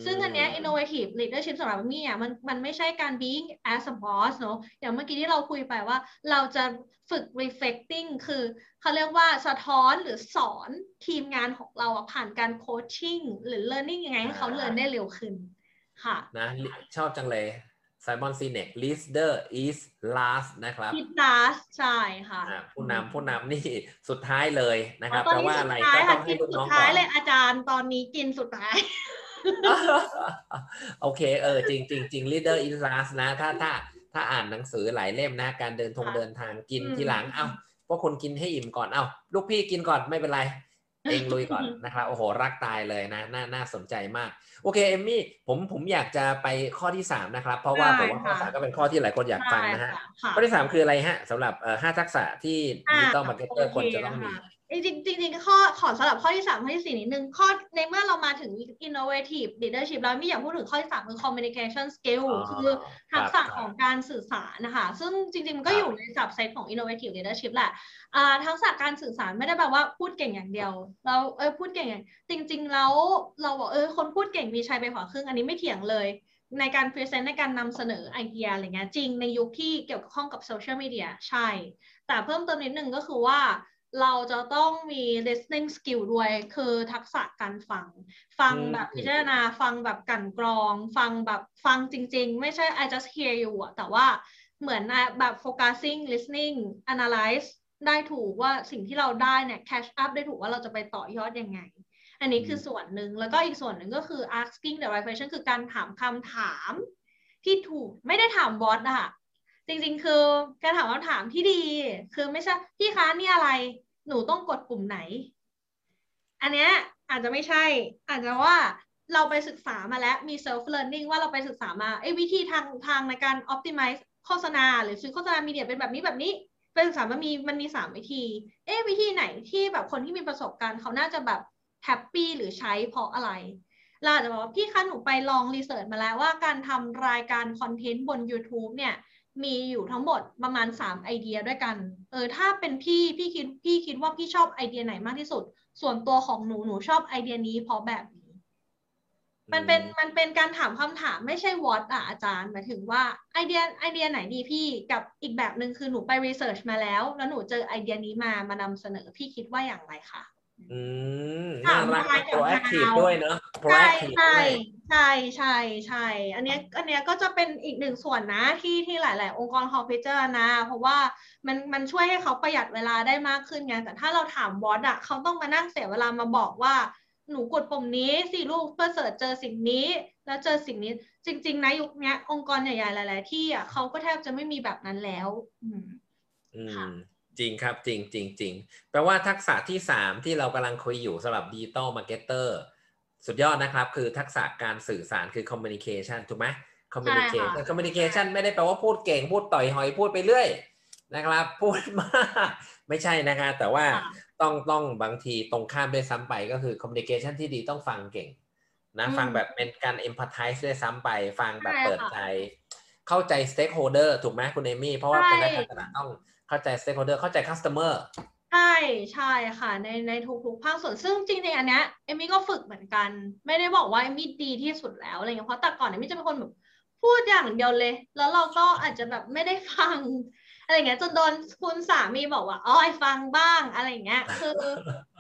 ซึ่งอันเนี้ย innovative leadership สำหรับมี่อะมันมันไม่ใช่การ being as a boss เนอะอย่างเมื่อกี้ที่เราคุยไปว่า เราจะฝึก reflecting คือเขาเรียกว่าสะท้อนหรือสอนทีมงานของเราอะผ่านการ coaching หรือ learning ยังไงให้เขาอ่า learn ได้เร็วขึ้นค่ะนะชอบจังเลย ไซมอนซีเน็ก leader is last นะครับคิด last ใช่ค่ะอ่าผู้นำผู้นำนี่สุดท้ายเลยนะครับตอนแปลนี้ว่าสุอะดไรท้ายก็ต้ค่ะองกิให้นลูกสุน้ดองท้าก่ยอนเลยอาจารย์ตอนนี้กินสุดท้าย โอเค เออ จริงจริงจริง leader is last นะ ถ้าถ้าถ้าอ่านหนังสือหลายเล่มนะ การเดินทงค่ะเดินทางกินอืมทีหลัง เอ้าพวกคนกินให้อิ่มก่อน เอ้าลูกพี่กินก่อนไม่เป็นไร เองลุยก่อนนะครับโอ้โหรักตายเลยนะน่าน่าสนใจมาก โอเคเอมมี่ผมผมอยากจะไปข้อที่3นะครับ เพราะว่าได้ผมว่าข้อค่ะสามก็เป็นข้อที่หลายคนอยากฟังนะฮะใช่ค่ะข้อที่3คืออะไรฮะสำหรับเอ่อห้าทักษะที่อ่า digital marketer โอควรจะต้องมีค่ะ จริงๆจริงๆข้อขอสำหรับข้อที่ 3 ข้อที่ 4 นิดนึง ข้อในเมื่อเรามาถึง innovative leadership แล้วมีอยากพูดถึงข้อที่ 3 คือ communication skill อ๋อคือทักษะครับของการสื่อสารนะคะ ซึ่งจริง ๆ มันก็ครับอยู่ใน subset ของ innovative leadership แหละอ่าทักษะการสื่อสารไม่ได้แปลว่าพูดเก่งอย่างเดียว เราเออพูดเก่งอย่างจริง ๆ แล้วเราบอกเออคนพูดเก่งมีชัยไปกว่าครึ่งอันนี้ไม่เถียงเลยในการ present ในการนำเสนอไอเดียอะไรเงี้ยจริงในยุคที่เกี่ยวข้องกับโซเชียลมีเดียใช่ แต่เพิ่มเติมนิดนึงก็คือว่า เราจะต้องมี listening skill ด้วย คือทักษะการฟัง ฟังอืมแบบพิจารณา ฟังแบบกลั่นกรอง ฟังแบบฟังจริง ๆ ไม่ใช่ I just hear you อะแต่ว่าเหมือนอะแบบ focusing listening analyze ได้ถูกว่าสิ่งที่เราได้เนี่ย catch up ได้ถูกว่าเราจะไปต่อยอดยังไง อันนี้คือส่วนหนึ่ง แล้วก็อีกส่วนหนึ่งก็คือ asking the right question คือการถามคำถามที่ถูก ไม่ได้ถามบอสอะค่ะ จริงๆ คือการถามคำถามที่ดี คือไม่ใช่พี่คะนี่อะไร หนูต้องกดปุ่มไหน อันเนี้ยอาจจะไม่ใช่ อาจจะว่าเราไปศึกษามาแล้วมี self learning ว่าเราไปศึกษามาไอ้วิธีทางทางในการ optimize โฆษณา หรือซื้อโฆษณามีเดียเป็นแบบนี้แบบนี้ไปศึกษามันมีมันมีสามวิธี เอ๊ะวิธีไหนที่แบบคนที่มีประสบการณ์เขาน่าจะแบบแฮปปี้หรือใช้เพราะอะไร เราอาจจะบอกว่าพี่คะหนูไปลอง research มาแล้วว่าการทำรายการคอนเทนต์บน YouTube เนี่ย มีอยู่ทั้งหมดประมาณ 3 ไอเดียด้วยกัน เออ ถ้าเป็นพี่พี่คิดพี่คิดว่าพี่ชอบไอเดียไหนมากที่สุด ส่วนตัวของหนูหนูชอบไอเดียนี้เพราะแบบนี้ มันเป็นมันเป็นการถามคำถามไม่ใช่ what อะอาจารย์หมายถึงว่าไอเดียไอเดียไหนดีพี่กับอีกแบบหนึ่งคือหนูไป research มาแล้ว แล้วหนูเจอไอเดียนี้มามานำเสนอพี่คิดว่าอย่างไรคะ อืมถาน่ามรักทายกับ proactive เราด้วยเนอะใช่ proactive ใช่ด้วยใช่ใช่ใช่อันเนี้ยอันเนี้ยก็จะเป็นอีกหนึ่งส่วนนะที่ที่หลาย ๆ องค์กรเขาพิจารณาเพราะว่ามันมันช่วยให้เขาประหยัดเวลาได้มากขึ้นไงแต่ถ้าเราถามบอสอะเขาต้องมานั่งเสียเวลามาบอกว่าหนูกดปุ่มนี้สิลูกเพื่อเสิร์ชเจอสิ่งนี้ แล้วเจอสิ่งนี้ จริง ๆ นะยุคนี้องค์กรใหญ่ ๆ หลาย ๆ ที่อะเขาก็แทบจะไม่มีแบบนั้นแล้ว อืมอืม ค่ะ จริงครับจริงจริงจริงแปลว่าทักษะที่สามที่เรากำลังคุยอยู่สำหรับ digital marketer สุดยอดนะครับ คือทักษะการสื่อสารคือ communication ถูกไหม communication communication ไม่ได้แปลว่าพูดเก่งพูดต่อยหอยพูดไปเรื่อยนะครับ พูดมากไม่ใช่นะครับแต่ว่าค่ะต้องต้องบางทีตรงข้ามด้วยซ้ำไปก็คือ communication ที่ดีต้องฟังเก่งนะอืมฟังแบบเป็นการ empathize ด้วยซ้ำไป ฟังแบบใช่เปิดค่ะใจ เข้าใจ stakeholder ถูกไหมคุณเอมี่ เพราะว่าเป็นนักใช่การตลาดต้อง เข้าใจ stakeholder เข้าใจ customer ใช่ใช่ค่ะในในทุกๆภาคส่วนซึ่งจริงๆอันเนี้ยเอมมี่ก็ฝึกเหมือนกัน ไม่ได้บอกว่าเอมมี่ดีที่สุดแล้วอะไรเงี้ยเพราะแต่ก่อนเอมมี่จะเป็นคนแบบพูดอย่างเดียวเลย แล้วเราก็อาจจะแบบไม่ได้ฟังอะไรเงี้ยจนโดนคุณสามีบอกว่าอ๋อไอฟังบ้างอะไรเงี้ยคือ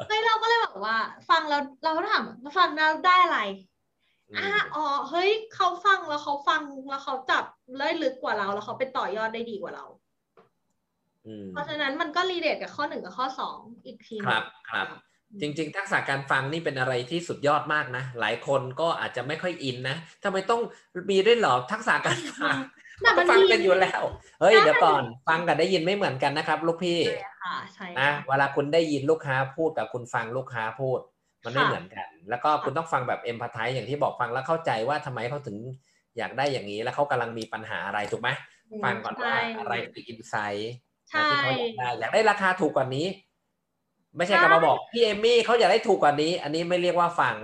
เฮ้ยเราก็เลยบอกว่า ฟังแล้วเราก็ถามว่าฟังแล้วได้อะไรอือ่ามอ๋อเฮ้ยเขาฟังแล้วเขาฟังแล้วเขาจับได้ลึกกว่าเรา แล้วเขาไปต่อยอดได้ดีกว่าเราอืม เพราะฉะนั้นมันก็รีเลทกับข้อหนึ่งกับข้อสองอีกทีหคนึ่งรับครับ จริง ๆ ทักษะการฟังนี่เป็นอะไรที่สุดยอดมากนะ หลายคนก็อาจจะไม่ค่อยอินนะทำไมต้องมีด้วยเหรอทักษะการฟังแต่ก็มันฟังดีเป็นอยู่แล้ว เฮ้ยเดี๋ยวก่อนฟังกับได้ยินไม่เหมือนกันนะครับ ลูกพี่ค่ะใช่นะค่ะเวลาคุณได้ยินลูกค้าพูดกับคุณฟังลูกค้าพูด มันไม่ค่ะเหมือนกัน แล้วก็คุณต้องฟังแบบเอมพัตไทอย่างที่บอกฟังแล้วเข้าใจว่าทำไมเขาถึงอยากได้อย่างนี้ แล้วเขากำลังมีปัญหาอะไรถูกไหมฟังก่อนว่าใช่อะไรคืออินไซต์ใช่ ที่เขาอยากได้อยากได้ราคาถูกกว่านี้ ไม่ใช่ใช่กลับมาบอกพี่เอมมี่เขาอยากได้ถูกกว่านี้ อันนี้ไม่เรียกว่าฟัง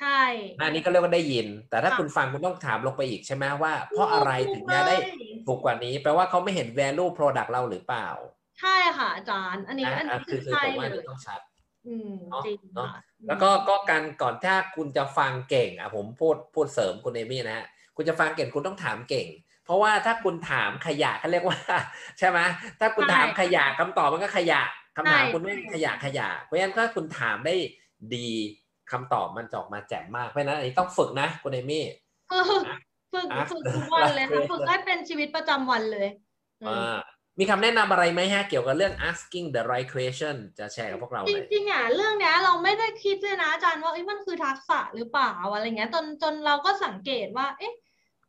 ใช่อันนี้ก็เรียกว่าได้ยิน แต่ถ้าค่ะคุณฟังคุณต้องถามลงไปอีกใช่ไหมว่า เพราะอะไรถึงจะได้เลยถูกกว่านี้ แปลว่าเขาไม่เห็น value product เราหรือเปล่า ใช่ค่ะอาจารย์ อันนี้นะอันอะนี้คืคืออคือใช่ผมว่าเลนี่ยต้องชัดอืมเนอะจริงเนอะค่ะแล้วก็ก็การก่อนถ้าคุณจะฟังเก่งอะผมพูดพูดเสริมคุณเอมี่นะฮะคุณจะฟังเก่งคุณต้องถามเก่ง เพราะว่าถ้าคุณถามขยะเขาเรียกว่า ใช่ไหมถ้าคุณถามขยะคำตอบมันก็ขยะคำถามคุณไม่ขยะขยะ เพราะฉะนั้นถ้าคุณถามได้ดีคำตอบมันจะออกมาแจ่มมากเพราะฉะนั้นอันนี้ต้องฝึกนะคุณเอมี่ฝึกฝึกอะฝึกทุกวันเลยค่ะอะฝึกให้เป็นชีวิตประจำวันเลยอืมอ่ามีคำแนะนำอะไรไหมฮะ เกี่ยวกับเรื่อง asking the right question จะแชร์กับพวกเราหน่อยจริงๆอะเรื่องเนี้ยเราไม่ได้คิดเลยนะอาจารย์ว่าเอ้ยมันคือทักษะหรือเปล่าอะไรเงี้ยจนจนเราก็สังเกตว่า เอ๊ะ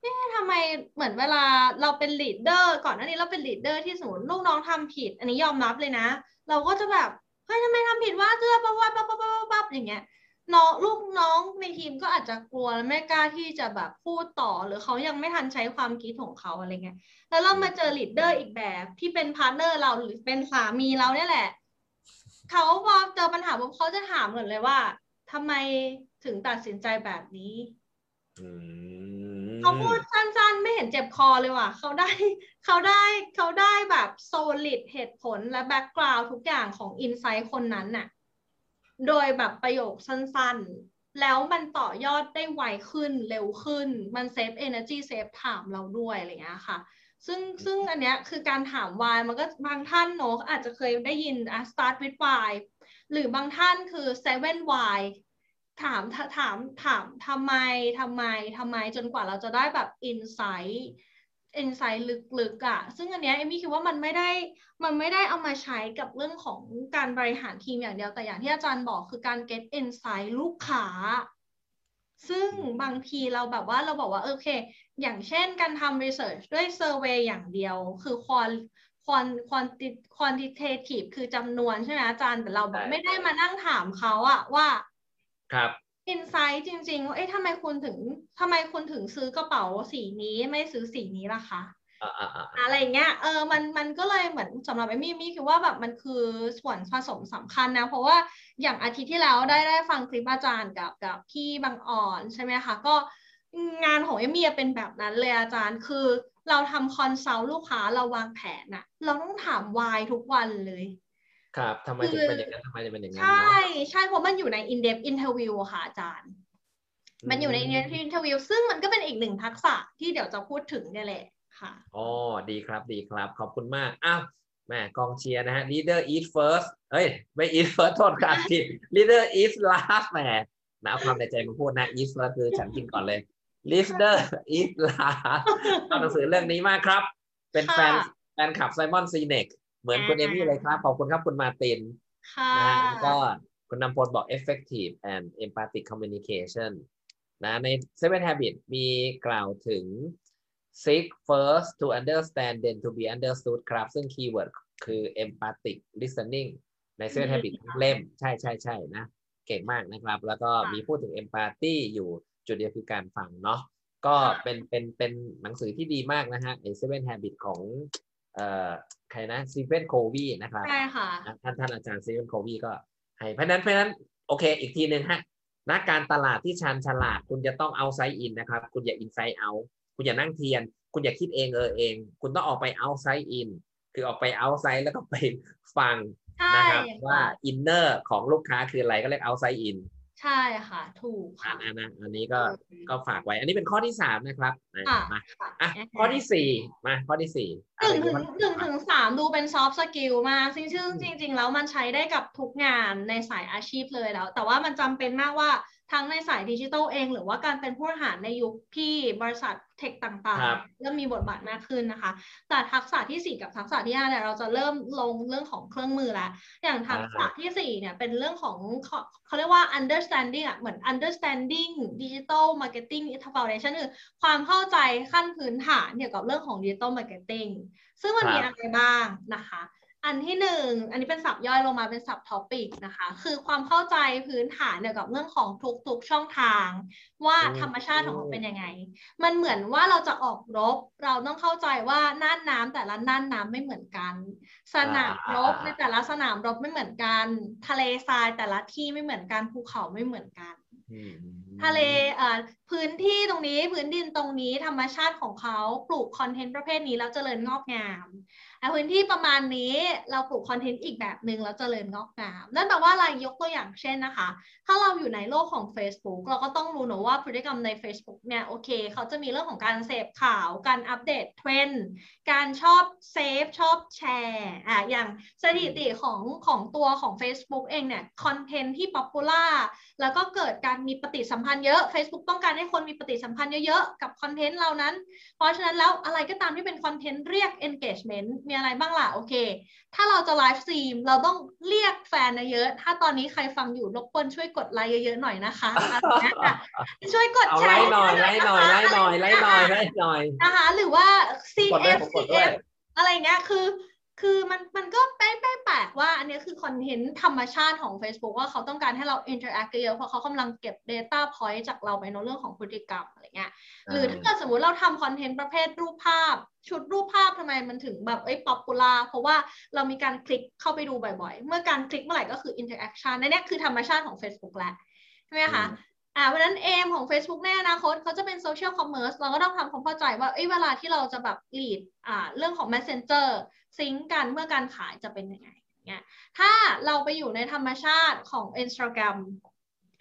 เอ๊ะทำไมเหมือนเวลาเราเป็น leader ก่อนหน้านี้เราเป็น leader ที่สมมติลูกน้องทำผิด อันนี้ยอมรับเลยนะ เราก็จะแบบเฮ้ยทำไมทำผิดว่าเจอปั๊บปั๊บปั๊บปั๊บปั๊บปั๊บอย่างเงี้ยน้องลูกน้องในทีมก็อาจจะกลัวและไม่กล้าที่จะแบบพูดต่อ หรือเขายังไม่ทันใช้ความคิดของเขาอะไรเงี้ยแล้วเรามาเจอ leader อีกแบบที่เป็น partner เราหรือเป็นสามีเราเนี่ยแหละเขาพอเจอปัญหาปุ๊บเขาจะถามเหมือนเลยว่าทำไมถึงตัดสินใจแบบนี้ อืม เขาพูดสั้นๆ ไม่เห็นเจ็บคอเลยว่ะเขาได้เขาได้เขาได้แบบ solid เหตุผลและ background ทุกอย่างของ insight คนนั้นน่ะ โดยแบบประโยคสั้นๆ แล้วมันต่อยอดได้ไวขึ้นเร็วขึ้น มัน save energy save time เราด้วยอะไรอย่างเงี้ยค่ะ ซึ่งซึ่งอันเนี้ยคือการถาม why มันก็บางท่านเนอะอาจจะเคยได้ยินอะ start with why หรือบางท่านคือ seven why ถามถถามถามทำไมทำไมทำไมจนกว่าเราจะได้แบบ insight insight ลึกๆอะ ซึ่งอันเนี้ยเอมมี่คิดว่ามันไม่ได้มันไม่ได้เอามาใช้กับเรื่องของการบริหารทีมอย่างเดียวแต่อย่างที่อาจารย์บอกคือการ get insight ลูกค้า ซึ่งบางทีเราแบบว่าเราบอกว่า โอเค อย่างเช่นการทำ research ด้วย survey อย่างเดียว คือ qual quant quanti quantitative คือจำนวนใช่ไหมอาจารย์แต่เราแบบใช่ไม่ได้มานั่งถามเขาอะว่า ครับ insight จริงๆว่าเอ๊ะทำไมคุณถึงทำไมคุณถึงซื้อกระเป๋าสีนี้ไม่ซื้อสีนี้ล่ะคะอ่าอ่าอ่าอะไรอย่างเงี้ย เออ มัน มันก็เลยเหมือนสำหรับเอมมี่มี่คิดว่าแบบมันคือส่วนผสมสำคัญนะ เพราะว่าอย่างอาทิตย์ที่แล้วได้ได้ฟังคลิปอาจารย์กับกับพี่บางอ่อนใช่ไหมคะ ก็งานของเอมมี่เป็นแบบนั้นเลยอาจารย์ คือเราทำ consult ลูกค้าเราวางแผนอะเราต้องถาม why ทุกวันเลย ครับทำไมถึงเป็นอย่างนั้นทำไมจะเป็นอย่างนั้นใช่เนาะใช่เพราะมันอยู่ใน in depth interview อะค่ะอาจารย์ มันอยู่ใน in depth interview ซึ่งมันก็เป็นอีกหนึ่งทักษะที่เดี๋ยวจะพูดถึงเนี่ยแหละค่ะอ๋อดีครับดีครับขอบคุณมากอ้าวแม่กองเชียร์นะฮะ leader eat first เฮ้ย ไม่ eat first โทษครับผิด leader eat last แหมนะเอาความในใจมาพูดนะ eat first คือฉันกินก่อนเลย leader eat last ชอบหนังสือเรื่องนี้มากครับ เป็นแฟนค่ะแฟนคลับไซมอนซีเน็ก เหมือนคุณเออ่ามี่เลยครับขอบคุณครับคุณมาร์ตินค่ะนะฮะแล้วก็คุณนำพลบอก effective and empathic communication นะใน Seven Habits มีกล่าวถึง seek first to understand then to be understood ครับ ซึ่ง keyword คือ empathic listening ใน Seven อืม Habits ทั้งเล่ม ใช่ใช่ใช่นะ เก่งมากนะครับ แล้วก็ค่ะมีพูดถึง empathy อยู่จุดเดียวคือการฟังเนาะก็ค่ะเป็นเป็นเป็นหนังสือที่ดีมากนะฮะไอ้ Seven Habits ของ เอ่อใครนะ Stephen Covey นะครับใช่ค่ะนะท่านท่านอาจารย์ Stephen Covey ก็ให้เพราะฉะนั้นเพราะฉะนั้นโอเค อีกทีหนึ่งฮะนักการตลาดที่ชาญฉลาด คุณจะต้อง outside in นะครับ คุณอย่า inside outคุณอย่านั่งเทียน คุณอย่าคิดเองเออเอง คุณต้องออกไป outside in คือออกไป outside แล้วก็ไปฟังใช่นะครับค่ะว่า inner ของลูกค้าคืออะไรก็เรียก outside in ใช่ค่ะ ถูกอัค่ะนอันนะอันนี้ก็ก็ฝากไว้ อันนี้เป็นข้อที่สามนะครับอะค่ะมาค่ะอะข้อที่สี่มาข้อที่สี่หนึ่งถึงอะไรหนึ่งถึงสามดูเป็น soft skill มากซึ่งซึ่งอืมจริงๆแล้วมันใช้ได้กับทุกงานในสายอาชีพเลยแล้ว แต่ว่ามันจำเป็นมากว่า ทั้งในสายดิจิทัลเอง หรือว่าการเป็นผู้บริหารในยุคที่บริษัท tech ต่างๆครับเริ่มมีบทบาทมากขึ้นนะคะ แต่ทักษะที่สี่กับทักษะที่ห้าเนี่ยเราจะเริ่มลงเรื่องของเครื่องมือแล้ว อย่างทักษะที่สี่เนี่ยเป็นเรื่องของเขาเขาเรียกว่า understanding อะเหมือน understanding digital marketing foundation คือความเข้าใจขั้นพื้นฐานเกี่ยวกับเรื่องของ digital marketing ซึ่งมันมีครับอะไรบ้างนะคะ อันที่หนึ่งอันนี้เป็น sub ย่อยลงมาเป็น sub topic นะคะ คือความเข้าใจพื้นฐานเกี่ยวกับเรื่องของทุกๆช่องทาง ว่าอืมธรรมชาติของมันเป็นยังไง มันเหมือนว่าเราจะออกรบ เราต้องเข้าใจว่าน่านน้ำแต่ละน่านน้ำไม่เหมือนกัน สนามรบในแต่ละสนามรบไม่เหมือนกัน ทะเลทรายแต่ละที่ไม่เหมือนกันภูเขาไม่เหมือนกันอืมทะเลเอ่อพื้นที่ตรงนี้พื้นดินตรงนี้ธรรมชาติของเขาปลูกคอนเทนต์ประเภทนี้แล้วเจริญงอกงามแต่พื้นที่ประมาณนี้เราปลูกคอนเทนต์อีกแบบหนึ่งแล้วเจริญงอกงาม นั่นแปลว่าอะไรยกตัวอย่างเช่นนะคะ ถ้าเราอยู่ในโลกของ Facebook เราก็ต้องรู้นะว่าพฤติกรรมใน Facebook เนี่ยโอเค เขาจะมีเรื่องของการเสพข่าว การอัปเดตเทรนด์การชอบ save ชอบแชร์อะอย่างสถิติของของตัวของ Facebook เองเนี่ยคอนเทนต์ที่ popular แล้วก็เกิดการมีปฏิสัมพันธ์เยอะ Facebook ต้องการให้คนมีปฏิสัมพันธ์เยอะๆกับคอนเทนต์เหล่านั้น เพราะฉะนั้นแล้วอะไรก็ตามที่เป็นคอนเทนต์เรียก engagement มีอะไรบ้างล่ะโอเค ถ้าเราจะ live stream เราต้องเรียกแฟนเยอะๆถ้าตอนนี้ใครฟังอยู่รบกวนช่วยกดไลค์เยอะๆหน่อยนะคะนะคะช่วยกดเอาแชไล่ร์หน่อยไล่หน่อยไล่หน่อยไล่หน่อยไล่หน่อยนะคะหรือว่ากดด้วย CF ผมกดด้วย CF อะไรเงี้ยคือ คือมันมันก็แป๊ะแป๊ะแปลกว่าอันเนี้ยคือคอนเทนต์ธรรมชาติของ Facebook ว่าเขาต้องการให้เรา interact เยอะเพราะเขากำลังเก็บ data point จากเราไปในเรื่องของพฤติกรรมอะไรเงี้ยหรือถ้าเกิดสมมติเราทำคอนเทนต์ประเภทรูปภาพ ชุดรูปภาพทำไมมันถึงแบบเอ้ย popular เพราะว่าเรามีการคลิกเข้าไปดูบ่อยๆ เมื่อการคลิกเมื่อไหร่ก็คือ interaction ในเนี้ยคือธรรมชาติของ Facebook แหละใช่ไหมคะอ่าเพราะฉะนั้น aim ของ Facebook ในอนาคตเขาจะเป็น social commerce เราก็ต้องทำความเข้าใจว่าเอ้ยเวลาที่เราจะแบบ lead อ่าเรื่องของ Messenger sync กันเมื่อการขายจะเป็นยังไงเงี้ยถ้าเราไปอยู่ในธรรมชาติของ Instagram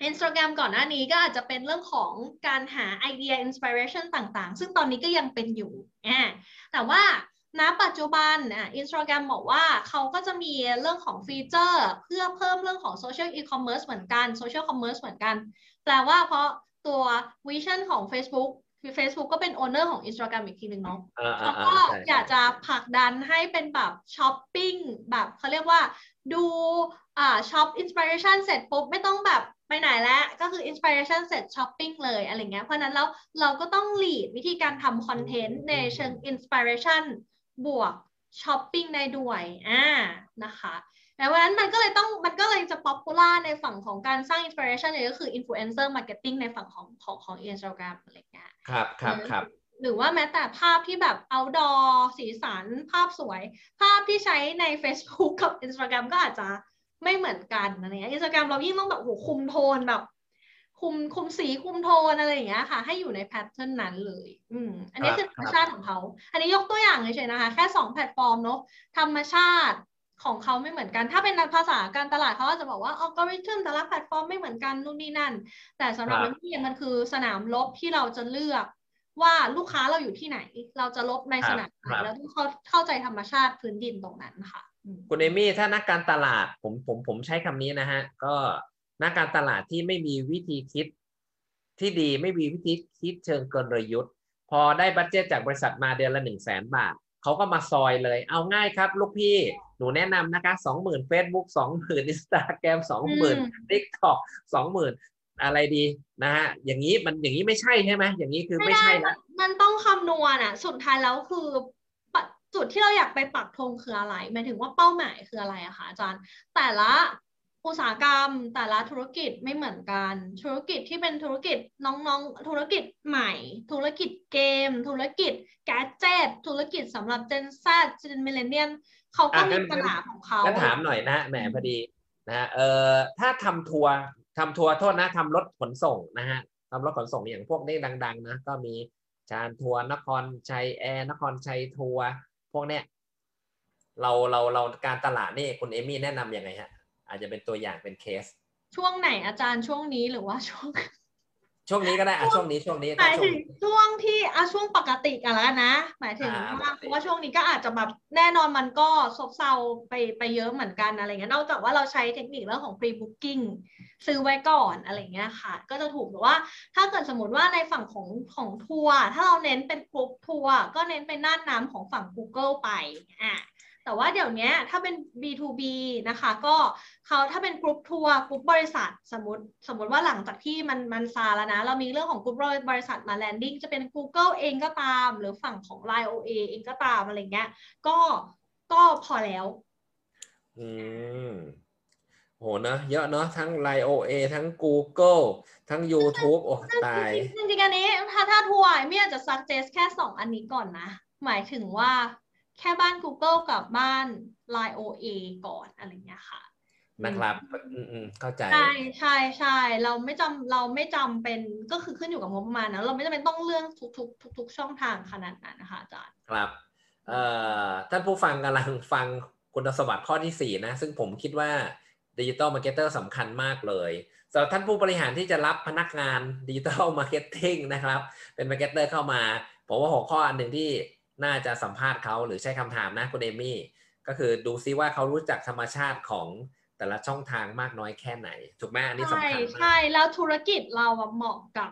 Instagram ก่อนหน้านี้ก็อาจจะเป็นเรื่องของการหาไอเดีย inspiration ต่างๆ ซึ่งตอนนี้ก็ยังเป็นอยู่แต่ว่าณปัจจุบันอะ Instagram บอกว่าเขาก็จะมีเรื่องของฟีเจอร์ เพื่อเพิ่มเรื่องของ social e-commerce เหมือนกัน social commerce เหมือนกัน แปลว่าเพราะตัว vision ของ Facebook คือ Facebook ก็เป็น owner ของ Instagram อีกทีหนึ่งเนาะอ่าอ่าแล้วอ่าก็ใช่อยากจะผลักดันให้เป็นแบบช้อปปิ้งแบบเขาเรียกว่าดูอ่า shop inspiration เสร็จปุ๊บ ไม่ต้องแบบไปไหนแล้ว ก็คือ inspiration เสร็จช้อปปิ้งเลยอะไรเงี้ยเพราะฉะนั้นแล้วเราก็ต้อง lead วิธีการทำคอนเทนต์ในเชิง inspiration บวกช้อปปิ้งได้ด้วยอ่านะคะ แต่วันนั้นมันก็เลยต้องมันก็เลยจะ popular ในฝั่งของการสร้าง inspiration เนี่ยก็คือ influencer marketing ในฝั่งของของของอินสตาแกรมอะไรเงี้ยครับครับครับหรือว่าแม้แต่ภาพที่แบบ outdoor สีสันภาพสวย ภาพที่ใช้ใน Facebook กับ Instagram ก็อาจจะไม่เหมือนกันอะไรเงี้ย Instagram เรายิ่งต้องแบบโหคุมโทนแบบ คุมคุมสีคุมโทนอะไรอย่างเงี้ยค่ะ ให้อยู่ใน pattern นั้นเลย อืม อันนี้ครับคือธรรมชาติของเขา อันนี้ยกตัวอย่างเฉยๆนะคะ แค่สองแพลตฟอร์มเนอะธรรมชาติ ของเขาไม่เหมือนกัน ถ้าเป็นภาษาการตลาดเขาก็จะบอกว่าอัลกอริทึมแต่ละแพลตฟอร์มไม่เหมือนกันนู่นนี่นั่น แต่สำหรับครับมันนี่มันคือสนามรบที่เราจะเลือกว่าลูกค้าเราอยู่ที่ไหน เราจะรบในสนามไหนครับแล้วต้องเข้าเข้าใจธรรมชาติพื้นดินตรงนั้นค่ะอืมคุณเอมี่ถ้านักการตลาดผมผมผมใช้คำนี้นะฮะ ก็นักการตลาดที่ไม่มีวิธีคิดที่ดีไม่มีวิธีคิดเชิงกลยุทธ์ พอได้ budget จากบริษัทมาเดือนละหนึ่งแสนบาท เขาก็มาซอยเลย เอาง่ายครับ ลูกพี่หนูแนะนำนะคะสองหมื่นเฟซบุ๊กสองหมื่นอินสตาแกรมสองหมื่น TikTokสองหมื่นอะไรดีนะฮะอย่างนี้มันอย่างนี้ไม่ใช่ใช่ไหมอย่างนี้คือไม่ใช่มัละนมันต้องคำนวณอะ สุดท้ายแล้วคือปะจุดที่เราอยากไปปักธงคืออะไรหมายถึงว่าเป้าหมายคืออะไรอะคะอาจารย์ แต่ละ อุตสาหกรรมแต่ละธุรกิจไม่เหมือนกัน ธุรกิจที่เป็นธุรกิจน้องๆ ธุรกิจใหม่ ธุรกิจเกม ธุรกิจแกดเจ็ตธุรกิจสำหรับ Gen Z Gen Millennial เขาก็อะมีงั้นปัญหาของเขางั้นถามหน่อยนะแหมพอดีนะฮะเอ่อถ้าทำทัวร์ทำทัวร์โทษนะทำรถขนส่งนะฮะทำรถขนส่งอย่างพวกนี้ดัง ๆ นะ ก็มีจานทัวร์นครชัยแอร์นครชัยทัวร์พวกเนี้ยเราเราเราการตลาดนี่คุณเอมี่แนะนำยังไงฮะ อาจจะเป็นตัวอย่างเป็นเคส ช่วงไหนอาจารย์ช่วงนี้หรือว่าช่วง ช่วงนี้ก็ได้อะช่วงนี้ช่วงนี้หถ้ามายช่วถึงงช่วงที่อะช่วงปกติกันแล้วนะ หมายถึงอ่าว่าปกติเพราะว่าช่วงนี้ก็อาจจะแบบแน่นอนมันก็ซบเซาไปไปเยอะเหมือนกันอะไรเงี้ยนอกจากว่าเราใช้เทคนิคเรื่องของ pre booking ซื้อไว้ก่อนอะไรเงี้ยค่ะ ก็จะถูกแต่ว่า ถ้าเกิดสมมติว่าในฝั่งของของทัวร์ถ้าเราเน้นเป็นกรุ๊ปทัวร์ก็เน้นเป็นน่านน้ำของฝั่ง Google ไปอะ แต่ว่าเดี๋ยวนี้ถ้าเป็น B2B นะคะก็เขาถ้าเป็นกรุ๊ปทัวร์กรุ๊ปบริษัทสมมติสมมติว่าหลังจากที่มันมันซาแล้วนะ เรามีเรื่องของกรุ๊ปบริษัทมา landing จะเป็น Google เองก็ตาม หรือฝั่งของ Line OA เองก็ตามอะไรเงี้ยก็ก็พอแล้ว อืมโหเนอะเยอะเนอะทั้ง Line OA ทั้ง Google ทั้ง YouTube โอ้ตาย จริงๆอันนี้ถ้าถ้าทัวร์ไม่อยากจะ suggest แค่สองอันนี้ก่อนนะ หมายถึงว่า แค่บ้าน Google กับบ้าน Line OA ก่อนอะไรเงี้ยค่ะ นะครับอืมอืมเข้าใจ ใช่ใช่ใช่เราไม่จำเราไม่จำเป็นก็คือขึ้นอยู่กับงบประมาณนะเราไม่จำเป็นต้องเรื่องทุกทุกทุกทุกช่องทางขนาดนั้นนะคะอาจารย์ครับเอ่อท่านผู้ฟังกำลังฟังคุณสมบัติข้อที่ 4 นะ ซึ่งผมคิดว่า digital marketer สำคัญมากเลยสำหรับท่านผู้บริหารที่จะรับพนักงาน digital marketing นะครับ เป็น marketer เข้ามา ผมว่าหัวข้ออันหนึ่งที่ น่าจะสัมภาษณ์เขาหรือใช้คำถามนะคุณเอมี่ก็คือดูซิว่าเขารู้จักธรรมชาติของแต่ละช่องทางมากน้อยแค่ไหน ถูกไหมอันนี้ใช่สำคัญมากใช่ แล้วธุรกิจเราอะเหมาะกับ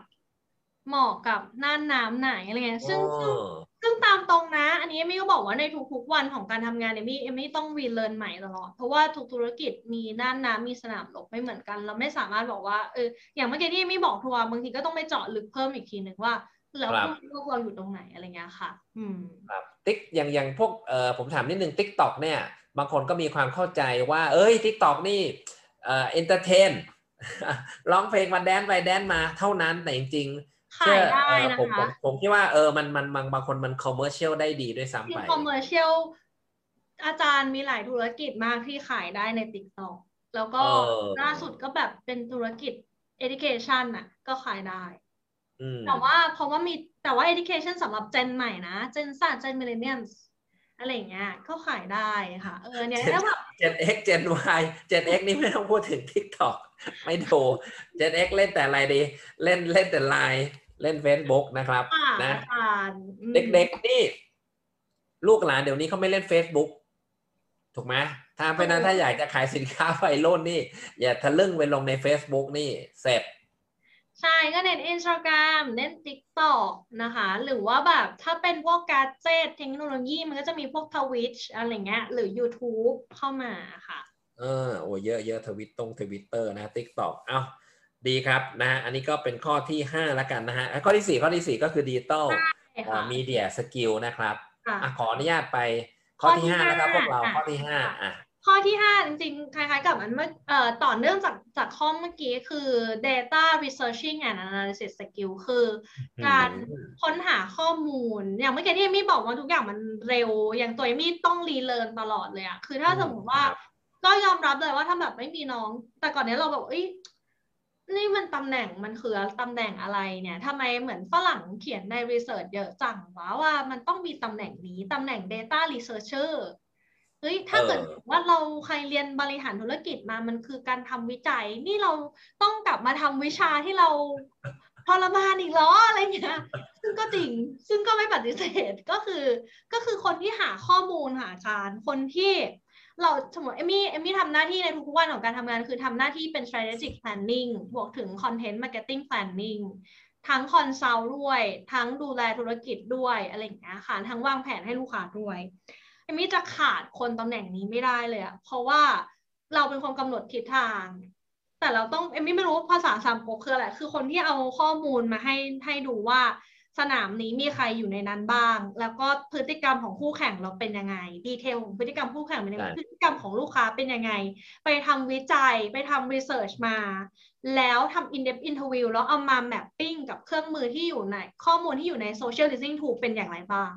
เหมาะกับน่านน้ำไหนอะไรเงี้ยซึ่งซึ่งโอ้ซึ่งตามตรงนะ อันนี้เอมี่ก็บอกว่าในทุกๆวันของการทำงานเอมี่เอมี่ต้อง relearn ใหม่ตลอด เพราะว่าทุกธุรกิจมีน่านน้ำมีสนามรบไม่เหมือนกัน เราไม่สามารถบอกว่าเอออย่างเมื่อกี้ที่เอมี่บอกทัวร์บางทีก็ต้องไปเจาะลึกเพิ่มอีกทีหนึ่งว่า แล้วครับพวกเราอยู่ตรงไหนอะไรเงี้ยค่ะ อืมครับติ๊กอย่างอย่างพวกเอ่อผมถามนิดนึง TikTok เนี่ย บางคนก็มีความเข้าใจว่า เอ้ย TikTok นี่เอ่อ entertainร้องเพลงมาแดนไปแดนมาเท่านั้นแต่จริงๆขายได้เอ่อนะผมผคะมผมคิดว่าเออมันมันบางบางคนมันคอมเมอร์เชียลได้ดีด้วยซ้ำจริไปงคอมเมอร์เชียลอาจารย์มีหลายธุรกิจมากที่ขายได้ใน TikTok แล้วก็เออล่าสุดก็แบบเป็นธุรกิจ education น่ะ ก็ขายได้อืม แต่ว่าเพราะว่ามีแต่ว่า education สำหรับเจนใหม่นะ เจนซ่าเจน millennials อะไรอย่างเงี้ยก็ขายได้ค่ะ เออเนี่ยถ้าแบบ Gen X Gen Y Gen X นี่ไม่ต้องพูดถึง TikTok ไม่ดู Gen X เล่นแต่อะไรดี เล่นเล่นแต่ไลน์เล่น Facebook นะครับอ่านะอาจารย์อืมเด็กๆนี่ ลูกหลานเดี๋ยวนี้เขาไม่เล่น Facebook ถูกไหมถ้าเพราะฉะนั้นถ้าอยากจะขายสินค้าไฟรุ่นนี่ อย่าทะลึ่งไปลงใน Facebook นี่เสร็จ ใช่ก็เน้น Instagram เน้น TikTok นะคะ หรือว่าแบบถ้าเป็นพวกการเจตเทคโนโลยีมันก็จะมีพวก Twitch อะไรเงี้ยหรือ YouTube เข้ามาค่ะ เออโอ้เยอะเยอะทวิตตรงทวิตเตอร์นะ TikTok เอ้าดีครับนะฮะอันนี้ก็เป็นข้อที่ 5 แล้วกันนะฮะอะข้อที่ 4 ข้อที่ 4 ก็คือดิจิตอลใช่ค่ะ media skill นะครับค่ะอะขออนุญาตไปข้อที่ 5 นะครับพวกเราอะข้อที่ 5อะ ข้อที่ 5 จริงๆคล้ายๆกับอันเมื่อเอ่อต่อเนื่องจากจากข้อเมื่อกี้คือ data researching and analysis skill คือการค้นหาข้อมูล อย่างเมื่อกี้ที่เอมี่บอกว่าทุกอย่างมันเร็ว อย่างตัวเอมี่ต้อง relearn ตลอดเลยอะคือถ้าอืมสมมติว่าครับก็ยอมรับเลยว่าถ้าแบบไม่มีน้อง แต่ก่อนเนี้ยเราแบบเอ้ยนี่มันตำแหน่งมันคือตำแหน่งอะไรเนี่ยทำไมเหมือนฝรั่งเขียนใน research เยอะจังวะว่ามันต้องมีตำแหน่งนี้ตำแหน่ง Data Researcher เฮ้ยถ้าเกิดเออว่าเราใครเรียนบริหารธุรกิจมามันคือการทำวิจัย นี่เราต้องกลับมาทำวิชาที่เราทรมานอีกเหรออะไรเงี้ย ซึ่งก็จริง ซึ่งก็ไม่ปฏิเสธก็คือ ก็คือคนที่หาข้อมูลหาการคนที่เราสมมติเอมมี่เอมมี่ทำหน้าที่ในทุกๆวันของการทำงานคือทำหน้าที่เป็น strategic planning บวกถึง content marketing planning ทั้ง consult ด้วย ทั้งดูแลธุรกิจด้วยอะไรอย่างเงี้ยค่ะ ทั้งวางแผนให้ลูกค้าด้วย เอมมี่จะขาดคนตำแหน่งนี้ไม่ได้เลยอะเพราะว่าเราเป็นคนกำหนดทิศทาง แต่เราต้องเอมมี่ไม่รู้ภาษาสามก๊กคืออะไรคือคนที่เอาข้อมูลมาให้ให้ดูว่าสนามนี้มีใครอยู่ในนั้นบ้าง แล้วก็พฤติกรรมของคู่แข่งเราเป็นยังไง ดีเทลของพฤติกรรมคู่แข่งเป็นยังไงใช่พฤติกรรมของลูกค้าเป็นยังไง ไปทำวิจัย ไปทำรีเสิร์ชมา แล้วทำ in-depth interview แล้วเอามา mapping กับเครื่องมือที่อยู่ใน ข้อมูลที่อยู่ใน social listening tool เป็นอย่างไรบ้าง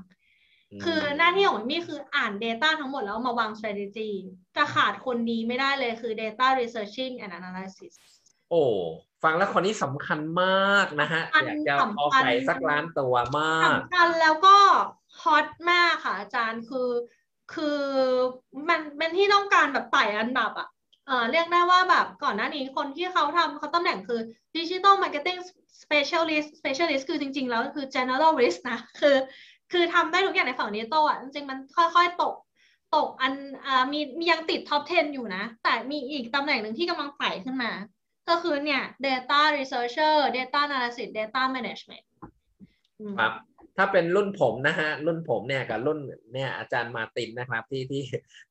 คือหน้าที่ของมี่คืออ่าน Data ทั้งหมดแล้วเอามาวาง strategy จะขาดคนนี้ไม่ได้เลยคือ Data Researching and Analysis โอ้ฟังแล้วคนนี้สำคัญมากนะฮะสำคัญอยากจะสำคัญพอไก่สักล้านตัวมากสำคัญแล้วก็ฮอตมากค่ะอาจารย์คือคือมันเป็นที่ต้องการแบบไต่อันดับอะเอ่อเรียกได้ว่าแบบก่อนหน้านี้คนที่เขาทำเขาตำแหน่งคือ Digital Marketing Specialist Specialist คือจริง ๆ แล้วคือ Generalist นะ คือ คือทำได้ทุกอย่างในฝั่งดิจิตอลอะจริงๆมันค่อยๆตกตกอันอ่ามีมียังติดท็อป 10 อยู่นะ แต่มีอีกตำแหน่งหนึ่งที่กำลังไต่ขึ้นมา ก็คือเนี่ย Data Researcher Data Analysis Data Management อืมครับถ้าเป็นรุ่นผมนะฮะรุ่นผมเนี่ยกับรุ่นเนี่ยอาจารย์มาร์ตินนะครับที่ที่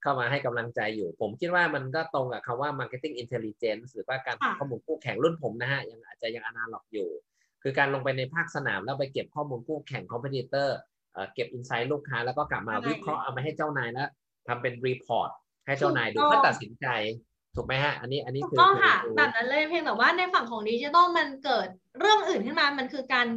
เข้ามาให้กำลังใจอยู่ ผมคิดว่ามันก็ตรงกับคำว่า marketing intelligence หรือว่าการหาข้อมูลคู่แข่งรุ่นผมนะฮะยังอาจจะยังอนาล็อกอยู่ คือการลงไปในภาคสนามแล้วไปเก็บข้อมูลคู่แข่ง competitor เอ่อ เก็บ insight ลูกค้า แล้วก็กลับมาใช่วิเคราะห์เอามาให้เจ้านายแล้วทำเป็น report ให้เจ้านายดูถูกต้องเพื่อตัดสินใจถูกไหมฮะ อันนี้อันนี้ถูกคือต้องค่ะคือแบบนั้นเลยเพียงแต่ว่าในฝั่งของดิจิทัลมันเกิดเรื่องอื่นขึ้นมามันคือการ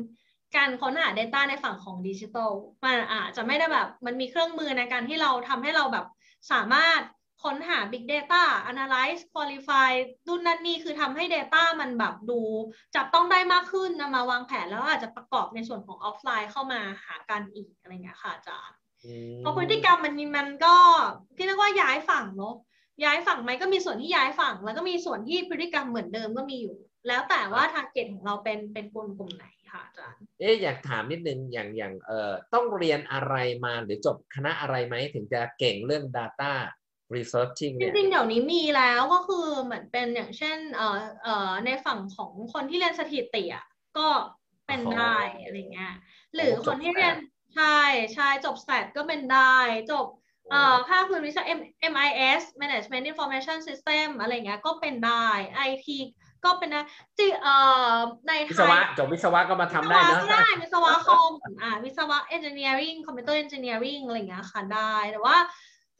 การค้นหา Data ในฝั่งของดิจิทัลมันอาจจะไม่ได้แบบ มันมีเครื่องมือในการที่เราทำให้เราแบบสามารถ ค้นหา Big Data Analyze Qualify รุ่นนั่นนี่คือทำให้ Data มันแบบดู จับต้องได้มากขึ้นนำมาวางแผนแล้วอาจจะประกอบในส่วนของออฟไลน์เข้ามาหากันอีกอะไรเงี้ยค่ะอาจารย์อืมเพราะพฤติกรรมมันมีมันก็ที่เรียกว่าย้ายฝั่งเนาะย้ายฝั่งไหมก็มีส่วนที่ย้ายฝั่ง แล้วก็มีส่วนที่พฤติกรรมเหมือนเดิมก็มีอยู่ แล้วแต่ว่าทาร์เก็ตของเราเป็นเป็นกลุ่มกลุ่มไหนค่ะอาจารย์เอ๊ะอยากถามนิดนึงอย่างอย่างเอ่อต้องเรียนอะไรมาหรือจบคณะอะไรไหมถึงจะเก่งเรื่อง Data Researching จเนี่ย ริงๆ เดี๋ยวนี้มีแล้วก็คือเหมือนเป็นอย่างเช่นเอ่อเอ่อในฝั่งของคนที่เรียนสถิติอะก็เป็นอ๋อได้อะไรเงี้ยหรือโอ้คนที่จบเรียน stat ใช่ใช่จบ stat ก็เป็นได้ จบเอ่อภาคพื้นวิชา M MIS Management Information System อะไรเงี้ยก็เป็นได้ IT ก็เป็นได้จีเอ่อในไทวิศวะยจบวิศวะก็มาทำวิศได้วะเนอะ ก็ได้วิศวะคอมอ่าวิศวะ engineering computer engineering อะไรเงี้ยค่ะได้ แต่ว่า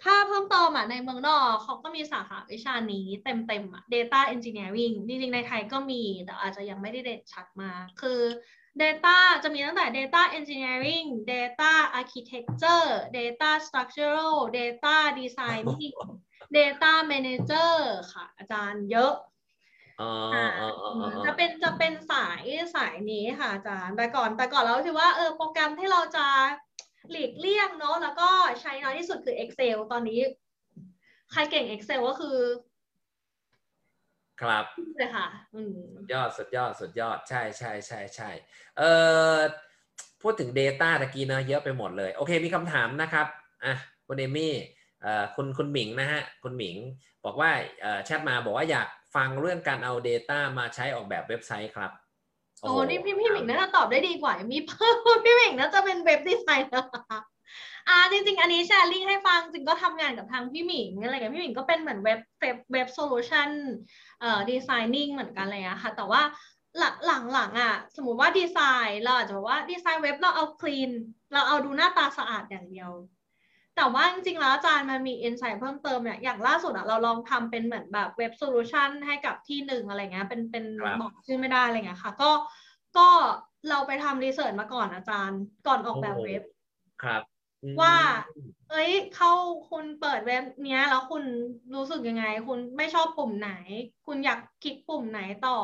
ถ้าเพิ่มเติมอะในเมืองนอกเขาก็มีสาขาวิชานี้เต็มๆอะ data engineering จริงๆ ในไทยก็มี แต่อาจจะยังไม่ได้เด่นชัดมากคือ Data จะมีตั้งแต่ Data Engineering Data Architecture Data Structural Data Designing Data Manager ค่ะ อาจารย์เยอะอ๋ออ่าอ๋ออ๋ออ๋อจะเป็นจะเป็นสายสายนี้ค่ะอาจารย์แต่ก่อนแต่ก่อนเราคิดว่าเออโปรแกรมที่เราจะ หลีกเลี่ยงเนาะแล้วก็ใช้น้อยที่สุดคือ Excel ตอนนี้ใครเก่ง Excel ก็คือ ครับเลยค่ะอืมสุดยอดสุดยอดสุดยอดใช่ใช่ใช่ใช่เอ่อพูดถึง Data ตะกี้เนอะเยอะไปหมดเลย โอเคมีคำถามนะครับอะคุณเอมี่เอ่อคุณคุณหมิงนะฮะคุณหมิงบอกว่าเอ่อแชทมาบอกว่าอยากฟังเรื่องการเอา Data มาใช้ออกแบบเว็บไซต์ครับ โอ้นี่พี่พี่หมิงน่าจะตอบได้ดีกว่า มีเพิ่มพี่หมิงน่าจะเป็น web designer อ่าจริงๆ อันนี้แชร์ลิงก์ให้ฟังจริงก็ทำงานกับทางพี่หมิงอะไรกับพี่หมิงก็เป็นเหมือน web web web solutionเอ่อ design thinking เหมือนกันเลยอะค่ะ แต่ว่าหลังหลังหลังอะสมมุติว่าดีไซน์เราอาจจะบอกว่าดีไซน์เว็บเราเอา clean เราเอาดูหน้าตาสะอาดอย่างเดียว แต่ว่าจริงๆแล้วอาจารย์มันมี insight เพิ่มเติมเนี่ยอย่างล่าสุดอะเราลองทำเป็นเหมือนแบบเว็บ solution ให้กับที่หนึ่งอะไรเงี้ยเป็นเป็นครับบอกชื่อไม่ได้อะไรเงี้ยค่ะ ก็ก็เราไปทำ research มาก่อนอาจารย์ก่อนออกแบบเว็บครับอืมว่า เอ้ย เข้าคุณเปิดเว็บเนี้ย แล้วคุณรู้สึกยังไง คุณไม่ชอบปุ่มไหน คุณอยากคลิกปุ่มไหนต่อ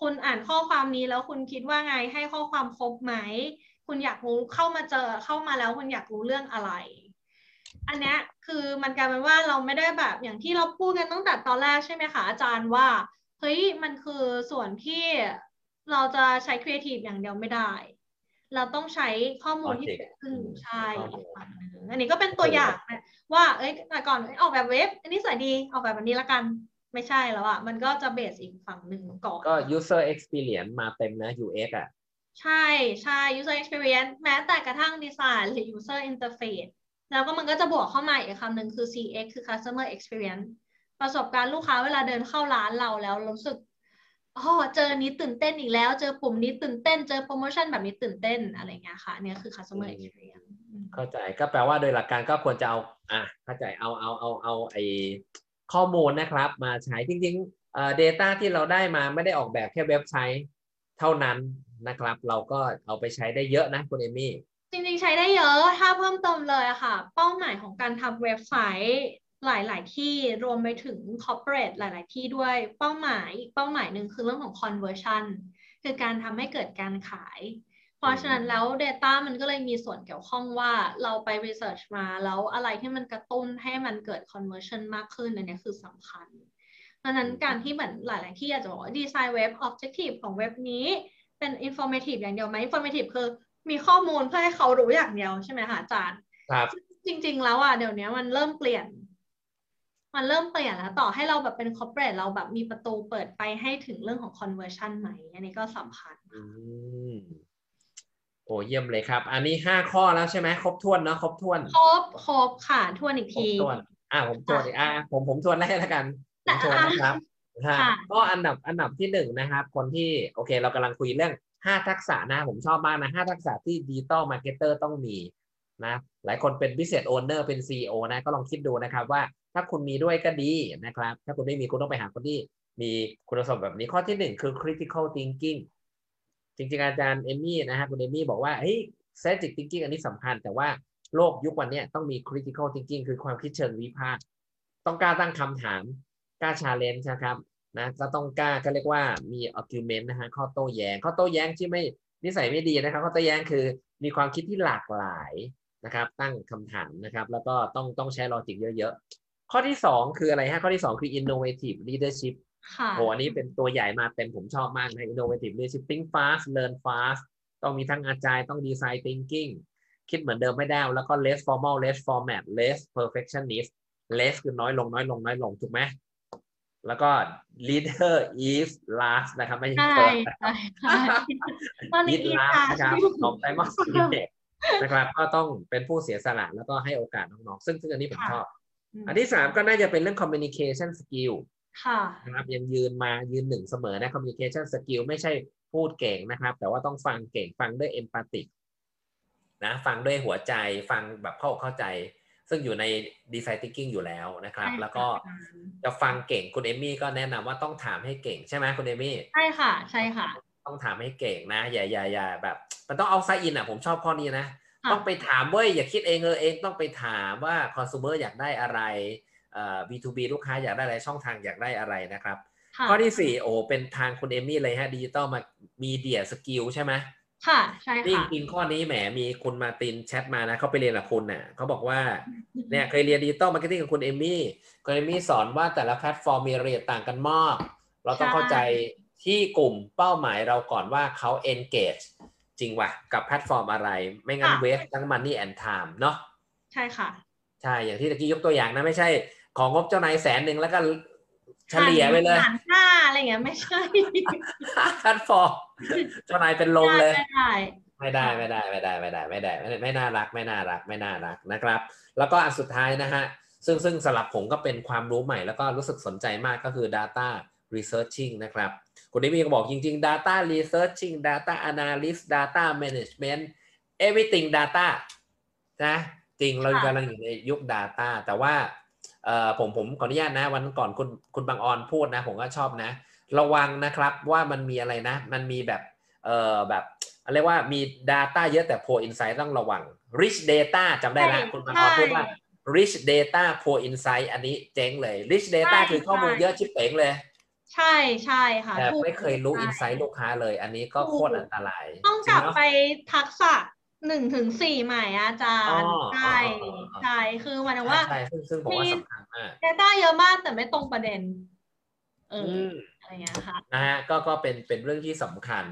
คุณอ่านข้อความนี้แล้วคุณคิดว่าไงให้ข้อความครบไหม คุณอยากรู้เข้ามาเจอเข้ามาแล้วคุณอยากรู้เรื่องอะไร อันเนี้ยคือมันกลายเป็นว่าเราไม่ได้แบบอย่างที่เราพูดกันตั้งแต่ตอนแรกใช่ไหมคะอาจารย์ว่าเฮ้ยมันคือส่วนที่เราจะใช้ครีเอทีฟอย่างเดียวไม่ได้ เราต้องใช้ข้อมูลที่ Logic เกิดขึ้นอืมใช่ข้อมูลอีกฝั่งหนึ่งอันนี้ก็เป็นตัวอย่างนะว่าเอ้ยแต่ก่อนเอ้ยออกแบบเว็บ อันนี้สวยดีออกแบบแบบนี้ละกันไม่ใช่แล้วอะมันก็จะเบสอีกฝั่งหนึ่งก่อนก็ user experience มาเต็มนะ UX อะ ใช่ใช่ user experience แม้แต่กระทั่งดีไซน์หรือ user interface แล้วก็มันก็จะบวกเข้ามาอีกคำหนึ่งคือ CX คือ customer experience ประสบการณ์ลูกค้าเวลาเดินเข้าร้านเราแล้วรู้สึกอ๋อเจอนี้ตื่นเต้นอีกแล้ว เจอปุ่มนี้ตื่นเต้น เจอโปรโมชั่นแบบนี้ตื่นเต้นอะไรเงี้ยค่ะเนี่ยคือ customer experience เข้าใจก็แปลว่าโดยหลักการก็ควรจะเอาอะเข้าใจเอาเอาเอาเอาไอข้อมูลนะครับ มาใช้จริงๆเอ่อ data ที่เราได้มาไม่ได้ออกแบบแค่เว็บไซต์เท่านั้นนะครับ เราก็เอาไปใช้ได้เยอะนะคุณเอมี่ จริงๆใช้ได้เยอะ ถ้าเพิ่มเติมเลยอะค่ะ เป้าหมายของการทำเว็บไซต์หลายๆ ที่รวมไปถึง corporate หลาย ๆ ที่ด้วยเป้าหมายอีกเป้าหมายหนึ่งคือเรื่องของ conversion คือการทำให้เกิดการขาย เพราะฉะนั้นแล้ว Data มันก็เลยมีส่วนเกี่ยวข้องว่าเราไป research มาแล้วอะไรที่มันกระตุ้นให้มันเกิด conversion มากขึ้นอันนี้คือสำคัญดังนั้นการที่เหมือนหลาย ๆ ที่อาจจะบอกว่าดีไซน์เว็บ objective ของเว็บนี้เป็น informative อย่างเดียวไหม informative คือ มีข้อมูลเพื่อให้เขารู้อย่างเดียวใช่ไหมคะอาจารย์ครับจริง ๆ แล้วอะเดี๋ยวนี้มันเริ่มเปลี่ยน มันเริ่มเปลี่ยนแล้วต่อให้เราแบบเป็น corporate เราแบบมีประตูเปิดไปให้ถึงเรื่องของ conversion ไหมอันนี้ก็สำคัญอืมโอ้เยี่ยมเลยครับ อันนี้ห้าข้อแล้วใช่ไหมครบถ้วนเนาะครบถ้วน ครบครบค่ะทวนอีกครบทีถ้วนอ่าผมทวนอีกอ่าผมผมทวนได้แล้วกันผมทวนนะครับค่ะฮะก็อันดับอันดับที่หนึ่งนะครับ คนที่โอเค เรากำลังคุยเรื่อง ห้าทักษะนะผมชอบมากนะห้าทักษะที่ digital marketer ต้องมีนะหลายคนเป็น business owner เป็น CEO นะก็ลองคิดดูนะครับว่าถ้าคุณมีด้วยก็ดีนะครับ ถ้าคุณไม่มีคุณต้องไปหาคนที่มีคุณสมบัติแบบนี้ข้อที่หนึ่งคือ critical thinking จริงๆ อาจารย์เอมี่นะฮะคุณเอมี่บอกว่าเฮ้ย strategic thinking อันนี้สำคัญ แต่ว่าโลกยุควันนี้ต้องมี critical thinking คือความคิดเชิงวิพากษ์ต้องกล้าตั้งคำถามกล้า challenge นะครับ นะก็ต้องกล้าก็เรียกว่ามี argument นะฮะข้อโต้แย้งข้อโต้แย้งที่ไม่นิสัยไม่ดีนะครับข้อโต้แย้งคือมีความคิดที่หลากหลายนะครับ ตั้งคำถามนะครับ แล้วก็ต้องต้องใช้ลอจิกเยอะๆ ข้อที่สองคืออะไรฮะข้อที่สองคือ innovative leadership ค่ะโหอันนี้เป็นตัวใหญ่มาเต็มผมชอบมากนะ innovative leadership think fast learn fast ต้องมีทั้งอาจารย์ต้อง design thinking คิดเหมือนเดิมไม่ได้ แล้วก็ less formal less format less perfectionist less คือน้อยลงน้อยลงน้อยลงถูกไหม แล้วก็ leader is last นะครับ ไม่ใช่ใช่ first ใช่ใช่ตอนนี้ lead อี last ค่ะนะครับของไตรมาสสี่นะครับ ก็ต้องเป็นผู้เสียสละแล้วก็ให้โอกาสน้องๆ ซึ่งซึ่งอันนี้ผมชอบ อันที่สามก็น่าจะเป็นเรื่อง communication skill ค่ะนะครับยังยืนมายืนหนึ่งเสมอนะ communication skill ไม่ใช่พูดเก่งนะครับ แต่ว่าต้องฟังเก่งฟังด้วย empathic นะ ฟังด้วยหัวใจฟังแบบเข้าอกเข้าใจ ซึ่งอยู่ใน design thinking อยู่แล้วนะครับใช่ค่ะแล้วก็จะฟังเก่งคุณเอมี่ก็แนะนำว่าต้องถามให้เก่งใช่ไหมคุณเอมี่ใช่ค่ะ ใช่ค่ะ ต้องถามให้เก่งนะอย่าอย่าอย่าแบบมันต้องเอาไซอินอะผมชอบข้อนี้นะค่ะต้องไปถามเว้ยอย่าคิดเองเออเองต้องไปถามว่าคอน sumer อยากได้อะไรเอ่อ B2B ลูกค้าอยากได้อะไรช่องทางอยากได้อะไรนะครับค่ะข้อที่สี่โอ้เป็นทางคุณเอมี่เลยฮะดิจิตอลมาmedia skill ใช่ไหม ค่ะ ใช่นี่ค่ะจริงๆข้อนี้แหมมีคุณมาตินแชทมานะเขาไปเรียนกับคุณน่ะเขาบอกว่าเนี่ยเคยเรียน digital marketing กับคุณเอมี่คุณเอมี่สอนว่าแต่ละแพลตฟอร์มมีรายละเอียดต่างกันมาก เราต้องใช่เข้าใจที่กลุ่มเป้าหมายเราก่อนว่าเขา engage จริงว่ะ กับแพลตฟอร์มอะไร ไม่งั้น waste ทั้ง money and time เนาะใช่ค่ะ ใช่ อย่างที่ตะกี้ยกตัวอย่างนะ ไม่ใช่ ของงบเจ้านายแสนหนึ่งแล้วก็ เฉลี่ยไปเลยหารห้าอะไรอย่างเงี้ยไม่ใช่แพลตฟอร์มเจ้านายเป็นลมเลยไม่ได้ไม่ได้ไม่ได้ไม่ได้ไม่ได้ไม่ได้ไม่ไม่น่ารักไม่น่ารักไม่น่ารักนะครับ แล้วก็อันสุดท้ายนะฮะซึ่งซึ่งสำหรับผมก็เป็นความรู้ใหม่แล้วก็รู้สึกสนใจมากก็คือ data researching นะครับคุณนิมีก็บอกจริง ๆ data researching data analyst data management everything data นะจริงเรากำลังอยู่ในยุค data แต่ว่าเอ่อ ผมผมขออนุญาตนะวันก่อนคุณคุณบางออนพูดนะ ผมก็ชอบนะ ระวังนะครับว่ามันมีอะไรนะ มันมีแบบเอ่อแบบเรียกว่ามี Data เยอะแต่ Poor Insight ต้องระวัง Rich Data จำได้แล้วใช่คุณบางออนพูดว่า Rich Data Poor Insight อันนี้เจ๊งเลย Rich Data ใช่คือข้อมูลใช่เยอะชิบเป๋งเลยใช่ใช่ค่ะแต่ถูกไม่เคยรู้ใช่ Insight ลูกค้าเลย อันนี้ก็ถูกโคตรอันตราย ต้องจกริลังบเนาะไปทักษะ หนึ่งถึงสี่ใหม่อะอาจารย์อ๋อใช่อ๋ออ๋ออ๋อใช่คือหมายถึงว่าใช่ซึ่งซึ่งผมว่ามีสำคัญมาก Data เยอะมากแต่ไม่ตรงประเด็น เอออือมอะไรเงี้ยค่ะนะฮะก็ก็เป็นเป็นเรื่องที่สำคัญ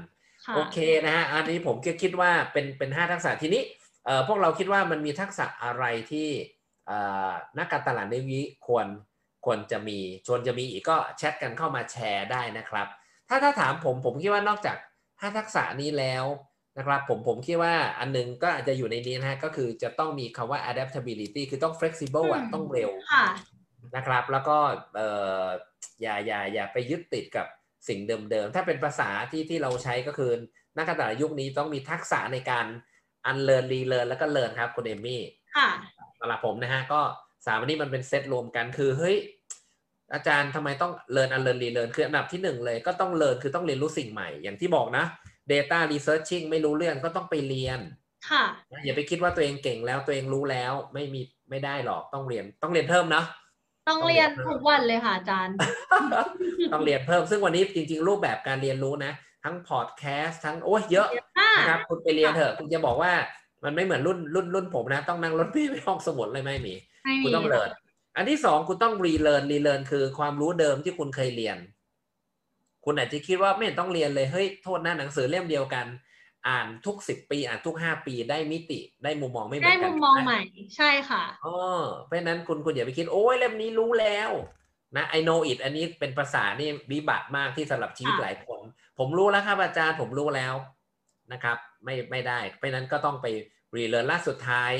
ค่ะโอเคนะฮะอันนี้ผมก็คิดว่าเป็นเป็นห้าทักษะทีนี้เอ่อพวกเราคิดว่ามันมีทักษะอะไรที่เอ่อนักการตลาดในวิควรควรจะมีชวนจะมีอีกก็แชทกันเข้ามาแชร์ได้นะครับ ถ้าถ้าถามผมผมคิดว่านอกจากห้าทักษะนี้แล้ว นะครับผมผมคิดว่าอันหนึงก็อาจจะอยู่ในนี้นะฮะก็คือจะต้องมีคำว่า adaptability คือต้อง flexible อะอืมต้องเร็วค่ะนะครับ แล้วก็เอ่ออย่าอย่าอย่าไปยึดติดกับสิ่งเดิมๆ ถ้าเป็นภาษาที่ที่เราใช้ก็คือนักการตลาดยุคนี้ต้องมีทักษะในการ unlearn relearn แล้วก็ learn ครับคุณเอมี่ค่ะสำหรับผมนะฮะก็สามอันนี้มันเป็นเซตรวมกันคือเฮ้ยอาจารย์ทำไมต้อง learn unlearn relearn คืออันดับที่หนึ่งเลยก็ต้อง learn คือต้องเรียนรู้สิ่งใหม่อย่างที่บอกนะ data researching ไม่รู้เรื่องก็ต้องไปเรียน ค่ะนะอย่าไปคิดว่าตัวเองเก่งแล้วตัวเองรู้แล้วไม่มีไม่ได้หรอกต้องเรียนต้องเรียนเพิ่มนะต้องเรียนทุกวันเลยค่ะอาจารย์ ต้องเรียนเพิ่มซึ่งวันนี้จริง ๆ รูปแบบการเรียนรู้นะ ทั้งพอดแคสต์ทั้งโอ้ยเยอะอ่านะครับคุณไปเรียนเถอะคุณจะบอกว่ามันไม่เหมือนรุ่นรุ่นรุ่นผมนะ ต้องนั่งรถพี่ไปห้องสมุดเลยไม่มีไม่คุณมีต้องเรียนอันที่สองคุณต้อง relearn relearn คือความรู้เดิมที่คุณเคยเรียน คุณอาจจะคิดว่าไม่เห็นต้องเรียนเลยเฮ้ยโทษนะหนังสือเล่มเดียวกัน อ่านทุกสิบปี อ่านทุกห้าปีได้มิติได้มุมมองไม่เหมือนกัมุนมมองนะใหม่ใช่ค่ะอ๋อเพราะฉะนั้นคุณคุณอย่าไปคิดโอ้ยเล่มนี้รู้แล้วนะ I know it อันนี้เป็นภาษานี่วิบัติมากที่สำหรับชีวิตค่ะหลายคน ผมรู้แล้วครับอาจารย์ผมรู้แล้วนะครับ ไม่ไม่ได้ เพราะฉะนั้นก็ต้องไป relearn และสุดท้าย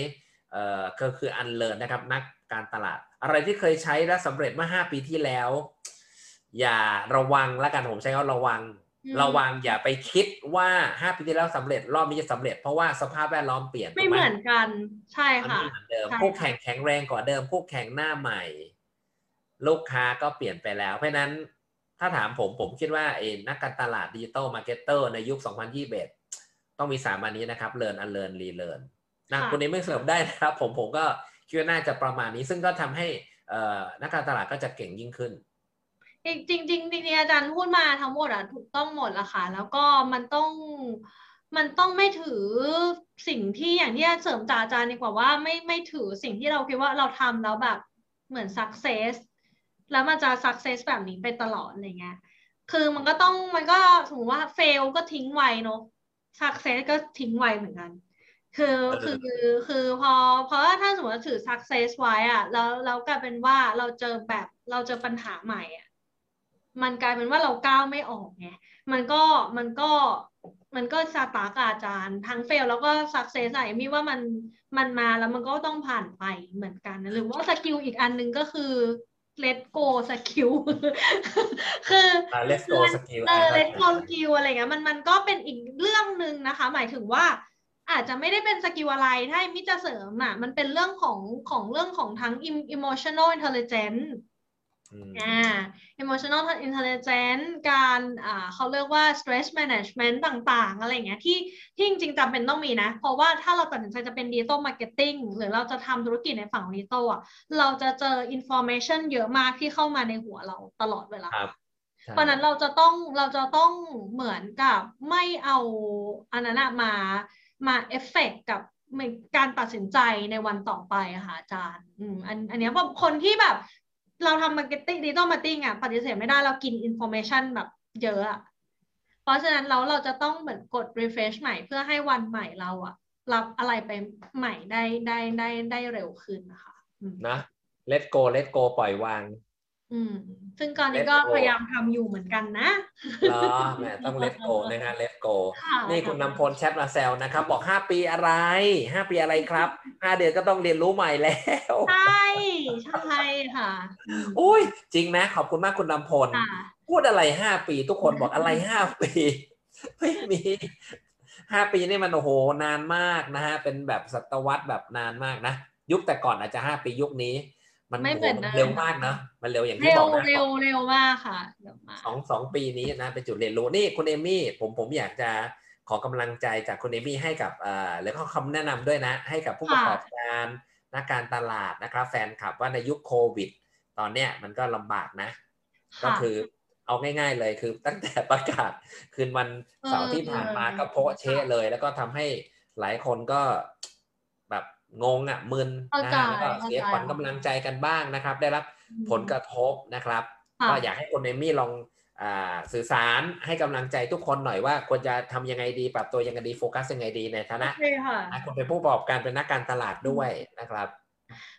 เอ่อก็คือ unlearn นะครับ นักการตลาด อะไรที่เคยใช้แล้วสำเร็จเมื่อ 5 ปีที่แล้ว อย่าระวังแล้วกันผมใช้คำว่าระวังอืมระวังอย่าไปคิดว่า5ปีที่แล้วสำเร็จรอบนี้จะสำเร็จเพราะว่าสภาพแวดล้อมเปลี่ยนไม่ถูกเหมือนกันใช่ค่ะมันไม่เหมือนเดิมใช่ค่ะคู่แข่งแข็งแรงกว่าเดิมคู่แข่งหน้าใหม่ ลูกค้าก็เปลี่ยนไปแล้ว เพราะฉะนั้นถ้าถามผมผมคิดว่าเอ่อนักการตลาด digital marketer ในยุค 2021 ต้องมีสามอันนี้นะครับ learn unlearn relearn นะค่ะคุณเอมี่เสริมได้นะครับ ผมผมก็คิดว่าน่าจะประมาณนี้ ซึ่งก็ทำให้เอ่อนักการตลาดก็จะเก่งยิ่งขึ้น จริงจริงๆจริงๆอาจารย์พูดมาทั้งหมดอะถูกต้องหมดละค่ะ แล้วก็มันต้องมันต้องไม่ถือสิ่งที่อย่างที่เสริมจากอาจารย์ดีกว่าว่าไม่ไม่ถือสิ่งที่เราคิดว่าเราทำแล้วแบบเหมือน success แล้วมันจะ success แบบนี้ไปตลอดอะไรเงี้ยคือมันก็ต้องมันก็สมมติว่า fail ก็ทิ้งไว้เนอะ success ก็ทิ้งไว้เหมือนกัน คือเออคือคือพอเพราะว่าถ้าสมมติว่าถือ success ไว้อะแล้วแล้วกลายเป็นว่าเราเจอแบบเราเจอปัญหาใหม่อะ มันกลายเป็นว่าเราก้าวไม่ออกไงมันก็มันก็มันก็ stuck อาจารย์ทั้ง fail แล้วก็ success อะมีว่ามันมันมาแล้วมันก็ต้องผ่านไปเหมือนกันหรือว่า skill อีกอันหนึ่งก็คือ let go สกิลคืออ่า let go skill เอออะ let go skill อะไรเงี้ยมันมันก็เป็นอีกเรื่องหนึ่งนะคะ หมายถึงว่า อาจจะไม่ได้เป็น skill อะไรถ้าเอมี่จะเสริมอะ มันเป็นเรื่องของของเรื่องของทั้ง em- emotional intelligence อืมอ่า emotional intelligence การอ่าเขาเรียกว่า stress management ต่างๆ อะไรอย่างเงี้ยที่ที่จริงๆจำเป็นต้องมีนะ เพราะว่าถ้าเราตัดสินใจจะเป็น digital marketing หรือเราจะทำธุรกิจในฝั่ง digital อะเราจะเจอ information เยอะมากที่เข้ามาในหัวเราตลอดเวลาครับใช่เพราะฉะนั้นเราจะต้องเราจะต้องเหมือนกับไม่เอาอันนั้นอะมามาเอฟเฟกกับการตัดสินใจในวันต่อไปอะค่ะอาจารย์ อืมอันอันเนี้ยแบบคนที่แบบ เราทำ marketing digital marketing อะปฏิเสธไม่ได้เรากิน information แบบเยอะอะเพราะฉะนั้นเราเราจะต้องเหมือนกด refresh ใหม่เพื่อให้วันใหม่เราอะ รับอะไรไปใหม่ได้ได้ได้ได้เร็วขึ้นนะคะนะ let go let go ปล่อยวาง อืม ซึ่งตอนนี้ก็ Let go พยายามทำอยู่เหมือนกันนะเหรอแหมต้อง let go นะฮะ let go ค่ะนี่คุณนำพลแชทมาแซวนะครับ บอก5ปีอะไร5ปีอะไรครับ5เดือนก็ต้องเรียนรู้ใหม่แล้ว ใช่ ใช่ค่ะอืมอุ้ยจริงนะขอบคุณมากคุณนำพลค่ะพูดอะไร5ปีทุกคนบอกอะไร5ปี ไม่มี5ปีนี่มันโอ้โหนานมากนะฮะเป็นแบบศตวรรษแบบนานมากนะยุคแต่ก่อนอาจจะ5ปียุคนี้ มันไม่เหมือนโโเดิมเร็วมากเนอะมันเร็วอย่างที่เร็บวอกนะเร็วเร็วมากค่ะเร็วมากสองสองปีนี้นะเป็นจุดเรียนรู้นี่คุณเอมี่ผมผมอยากจะขอกำลังใจจากคุณเอมี่ให้กับเอ่อแล้วก็คำแนะนำด้วยนะ ให้กับผู้ประกอบการนักการตลาดนะครับ แฟนคลับว่าในยุคโควิด ตอนเนี้ยมันก็ลำบากนะ ก็ค่ะคือเอาง่าย ๆ เลยคือตั้งแต่ประกาศคืนวันเสาร์ที่ผ่านมาก็โพะเชะเลย แล้วก็ทำให้หลายคนก็แบบ งงอะมึนเข้านะใจฮะแล้วก็เสียเข้าใจขวัญกำลังใจกันบ้างนะครับ ได้รับอืมผลกระทบนะครับค่ะก็อยากให้คุณเอมี่ลองอาสื่อสารให้กำลังใจทุกคนหน่อยว่าควรจะทำยังไงดี ปรับตัวยังไงดีโฟกัสยังไงดีในฐาโอนะเคค่ะคุณเป็นผู้ประกอบการเป็นนักการตลาดด้วยนะครับ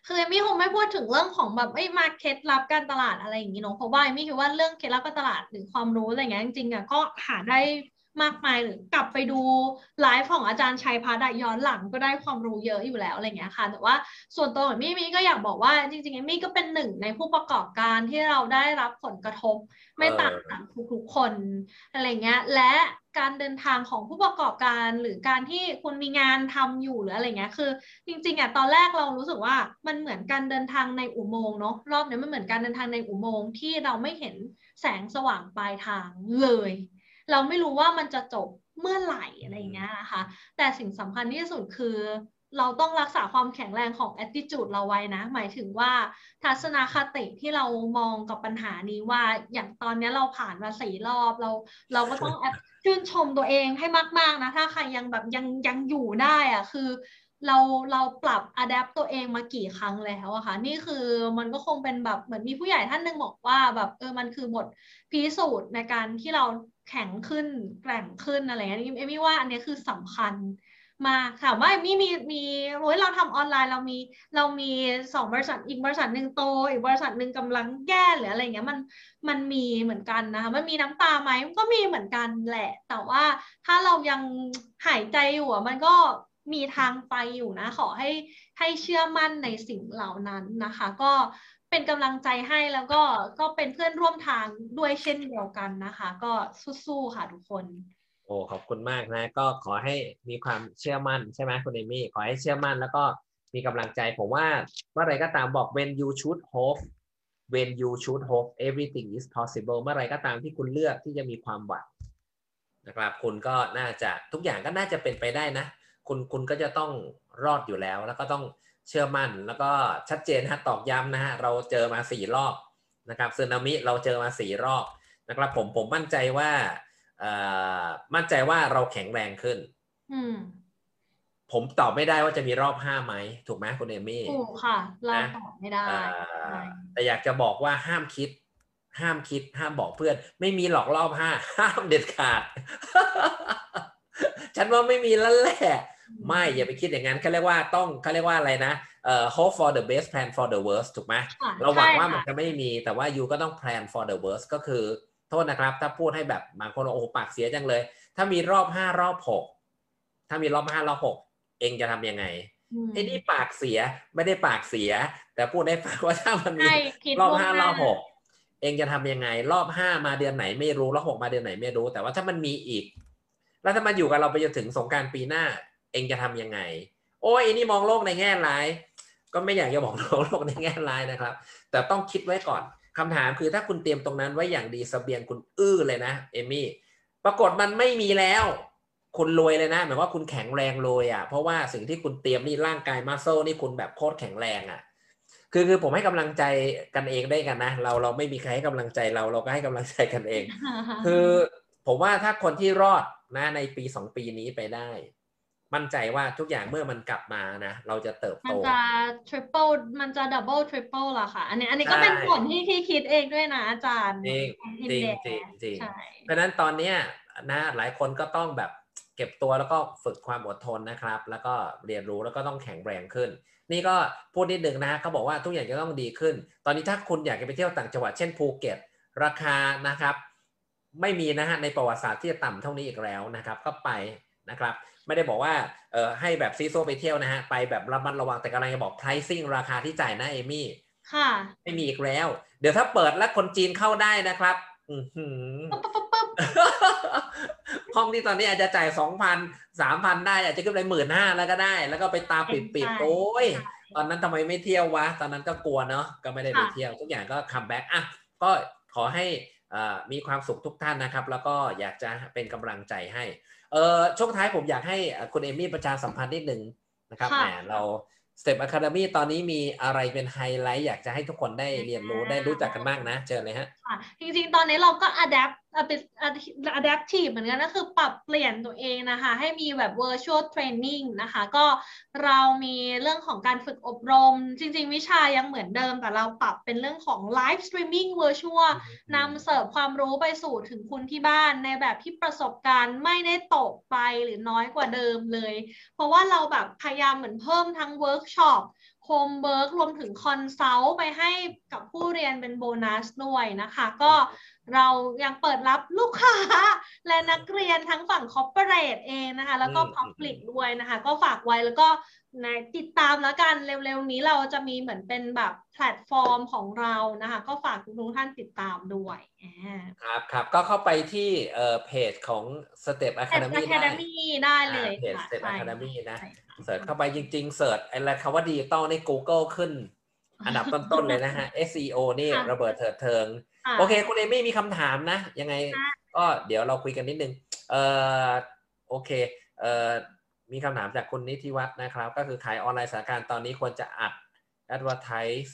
คือเอมี่คงไม่พูดถึงเรื่องของแบบไอ้มาเคล็ดลับการตลาดอะไรอย่างนี้เนาะเพราะว่าเอมี่คิดว่าเรื่องเคล็ดลับการตลาดหรือความรู้อะไรเงี้ยจริงๆอะก็หาได้ มากมายหรือกลับไปดูไลฟ์ของอาจารย์ชัยพัฒน์ย้อนหลังก็ได้ความรู้เยอะอยู่แล้วอะไรเงี้ยค่ะ แต่ว่าส่วนตัวของมี่มี่ก็อยากบอกว่าจริงๆมี่ก็เป็นหนึ่งในผู้ประกอบการที่เราได้รับผลกระทบไม่ต่างกันทุกๆคนอะไรเงี้ยและการเดินทางของผู้ประกอบการหรือการที่คุณมีงานทำอยู่หรืออะไรเงี้ยคือ จริงๆอะตอนแรกเรารู้สึกว่ามันเหมือนการเดินทางในอุโมงค์เนาะรอบนี้มันเหมือนการเดินทางในอุโมงค์ที่เราไม่เห็นแสงสว่างปลายทางเลย เราไม่รู้ว่ามันจะจบเมื่อไหร่อะไรเงี้ยนะคะแต่สิ่งสำคัญที่สุดคือเราต้องรักษาความแข็งแรงของ attitude เราไว้นะ หมายถึงว่าทัศนคติที่เรามองกับปัญหานี้ว่าอย่างตอนนี้เราผ่านมาสี่รอบเรา เราก็ต้องชื่นชมตัวเองให้มาก ๆ นะ ถ้าใครยังแบบยังยังอยู่ได้อะคือเราเราปรับอัดแอปตัวเองมากี่ครั้งแล้วอะค่ะ นี่คือมันก็คงเป็นแบบเหมือนมีผู้ใหญ่ท่านหนึ่งบอกว่าแบบเออมันคือบทพิสูจน์ในการที่เรา แข็งขึ้นแกร่งขึ้นอะไรเงี้ยเอมี่ว่าอันนี้คือสำคัญมากถามว่าเอมี่มีมีโอ้ยเราทำออนไลน์เรามีเรามีสองบริษัทอีกบริษัทหนึ่งโต อีกบริษัทหนึ่งกำลังแก้หรืออะไรเงี้ยมันมันมีเหมือนกันนะคะมันมีน้ำตาไหมก็มีเหมือนกันแหละ แต่ว่าถ้าเรายังหายใจอยู่อะมันก็มีทางไปอยู่นะ ขอให้ให้เชื่อมั่นในสิ่งเหล่านั้นนะคะ ก็ เป็นกำลังใจให้แล้วก็ก็เป็นเพื่อนร่วมทางด้วยเช่นเดียวกันนะคะ ก็สู้ๆค่ะทุกคน โอ้ขอบคุณมากนะ ก็ขอให้มีความเชื่อมั่นใช่ไหมคุณเอมี่ขอให้เชื่อมั่นแล้วก็มีกำลังใจผมว่าเมื่อไรก็ตามบอก when you should hope when you should hope everything is possible เมื่อไรก็ตามที่คุณเลือกที่จะมีความหวังนะครับคุณก็น่าจะทุกอย่างก็น่าจะเป็นไปได้นะ คุณคุณก็จะต้องรอดอยู่แล้วแล้วก็ต้อง เชื่อมั่น แล้วก็ชัดเจนฮะตอกย้ำนะฮะเราเจอมาสี่รอบนะครับซึนามิเราเจอมาสี่รอบนะครับผมผมมั่นใจว่ามั่นใจว่าเราแข็งแรงขึ้นผมตอบไม่ได้ว่าจะมีรอบห้าไหมถูกไหมคุณเอมี่ถูกค่ะ เราตอบไม่ได้แต่อยากจะบอกว่าห้ามคิด ห้ามคิด ห้ามบอกเพื่อน ไม่มีหลอกรอบห้าห้ามเด็ดขาด ฉันว่าไม่มีแล้วแหละ ไม่อย่าไปคิดอย่างนั้นเขาเรียกว่าต้องเขาเรียกว่าอะไรนะเอ่อ hope for the best plan for the worst ถูกไหมเราหวังว่ามันจะไม่มีแต่ว่ายูก็ต้อง plan for the worst ก็คือโทษนะครับ ถ้าพูดให้แบบบางคนโอ้ปากเสียจังเลย ถ้ามีรอบห้ารอบหกถ้ามีรอบห้ารอบหกเองจะทำยังไงไอ้นี่ปากเสียไม่ได้ปากเสีย แต่พูดได้ฟังว่าถ้ามันมีรอบห้ารอบหกเองจะทำยังไง รอบห้ามาเดือนไหนไม่รู้รอบหกมาเดือนไหนไม่รู้ แต่ว่าถ้ามันมีอีก แล้วถ้ามันอยู่กับเราไปจนถึงสงการปีหน้า เองจะทํำยังไง โอ้ยนี่มองโลกในแง่ร้าย ก็ไม่อยากจะบอกมองโลกในแง่ร้ายนะครับ แต่ต้องคิดไว้ก่อนคำถามคือถ้าคุณเตรียมตรงนั้นไว้อย่างดีสเสบียงคุณอื้อเลยนะเอมี่ปรากฏมันไม่มีแล้วคุณรวยเลยนะหมายว่าคุณแข็งแรงรวยอะ เพราะว่าสิ่งที่คุณเตรียมนี่ร่างกายมัสโซนี่คุณแบบโคตรแข็งแรงอะคือคือผมให้กำลังใจกันเองได้กันนะเราเราไม่มีใครให้กำลังใจเราเราก็ให้กำลังใจกันเอง คือผมว่าถ้าคนที่รอดนะในปีสองปีนี้ไปได้ มั่นใจว่าทุกอย่างเมื่อมันกลับมานะ เราจะเติบโต มันจะ triple มันจะ double triple ละค่ะ อันนี้อันนี้ก็เป็นผลที่ที่คิดเองด้วยนะอาจารย์ จริงจริงจริงจริงเพราะนั้นตอนเนี้ยนะหลายคนก็ต้องแบบเก็บตัวแล้วก็ฝึกความอดทนนะครับ แล้วก็เรียนรู้แล้วก็ต้องแข็งแรงขึ้น นี่ก็พูดนิดหนึ่งนะเขาบอกว่าทุกอย่างจะต้องดีขึ้น ตอนนี้ถ้าคุณอยากจะไปเที่ยวต่างจังหวัดเช่นภูเก็ต ราคานะครับ ไม่มีนะฮะในประวัติศาสตร์ที่จะต่ำเท่านี้อีกแล้วนะครับ ก็ไปนะครับ ไม่ได้บอกว่าเออให้แบบซีโซไปเที่ยวนะฮะ ไปแบบระมัดระวังแต่กำลังจะบอก pricing ราคาที่จ่ายนะเอมี่ค่ะ ไม่มีอีกแล้ว เดี๋ยวถ้าเปิดแล้วคนจีนเข้าได้นะครับอืห้องที่ตอนนี้อาจจะจ่ายสองพันสามพันได้ อาจจะขึ้นไปหมื่นห้าแล้วก็ได้ แล้วก็ไปตาปิดปิดโอ้ยตอนนั้นทำไมไม่เที่ยววะ ตอนนั้นก็กลัวเนาะก็ไม่ได้ไปเที่ยว ทุกอย่างก็ come back อะก็ขอให้มีความสุขทุกท่านนะครับ แล้วก็อยากจะเป็นกำลังใจให้ เออช่วงท้ายผมอยากให้คุณเอมี่ประชาสัมพันธ์นิดหนึ่งนะครับแหมเรา STEPS Academy ตอนนี้มีอะไรเป็นไฮไลท์อยากจะให้ทุกคนได้เรียนรู้ได้รู้จักกันบ้างนะเชิญเลยฮะ จริงๆ ตอนนี้เราก็ adapt เป็น adaptive เหมือนกันก็คือปรับเปลี่ยนตัวเองนะคะ ให้มีแบบ virtual training นะคะ ก็เรามีเรื่องของการฝึกอบรม จริงๆ วิชายังเหมือนเดิม แต่เราปรับเป็นเรื่องของ live streaming virtual นำเสิร์ฟความรู้ไปสู่ถึงคุณที่บ้าน ในแบบที่ประสบการณ์ไม่ได้ตกไปหรือน้อยกว่าเดิมเลย เพราะว่าเราแบบพยายามเหมือนเพิ่มทั้งเวิร์กช็อป homework รวมถึง consult ไปให้กับผู้เรียนเป็นโบนัสด้วยนะคะ ก็เรายังเปิดรับลูกค้า และนักเรียนทั้งฝั่ง corporate เองนะคะ แล้วก็ public ด้วยนะคะ ก็ฝากไว้แล้วก็ ในติดตามแล้วกันเร็วๆนี้เราจะมีเหมือนเป็นแบบแพลตฟอร์มของเรานะคะ ก็ฝากทุกๆท่านติดตามด้วยอ่าครับครับก็เข้าไปที่เอ่อเพจของ Step แอด Academy อะคาได้เดมี่ได้เลยอ่าเพจค่ะ Step ใช่ Academy นะใช่ค่ะเสิร์ชเข้าไปจริงๆเสิร์ชอะไรคำว่าดิจิตอลใน Google ขึ้น อันดับต้นๆเลยนะฮะ SEO นี่ค่ะระเบิดเถิดเทิงค่ะโอเค คุณเอมี่มีคำถามนะ ยังไงค่ะก็เดี๋ยวเราคุยกันนิดนึงเอ่อโอเคเอ่อ มีคำถามจากคุณนิติวัฒน์นะครับ ก็คือขายออนไลน์สถานการณ์ตอนนี้ควรจะอัด advertise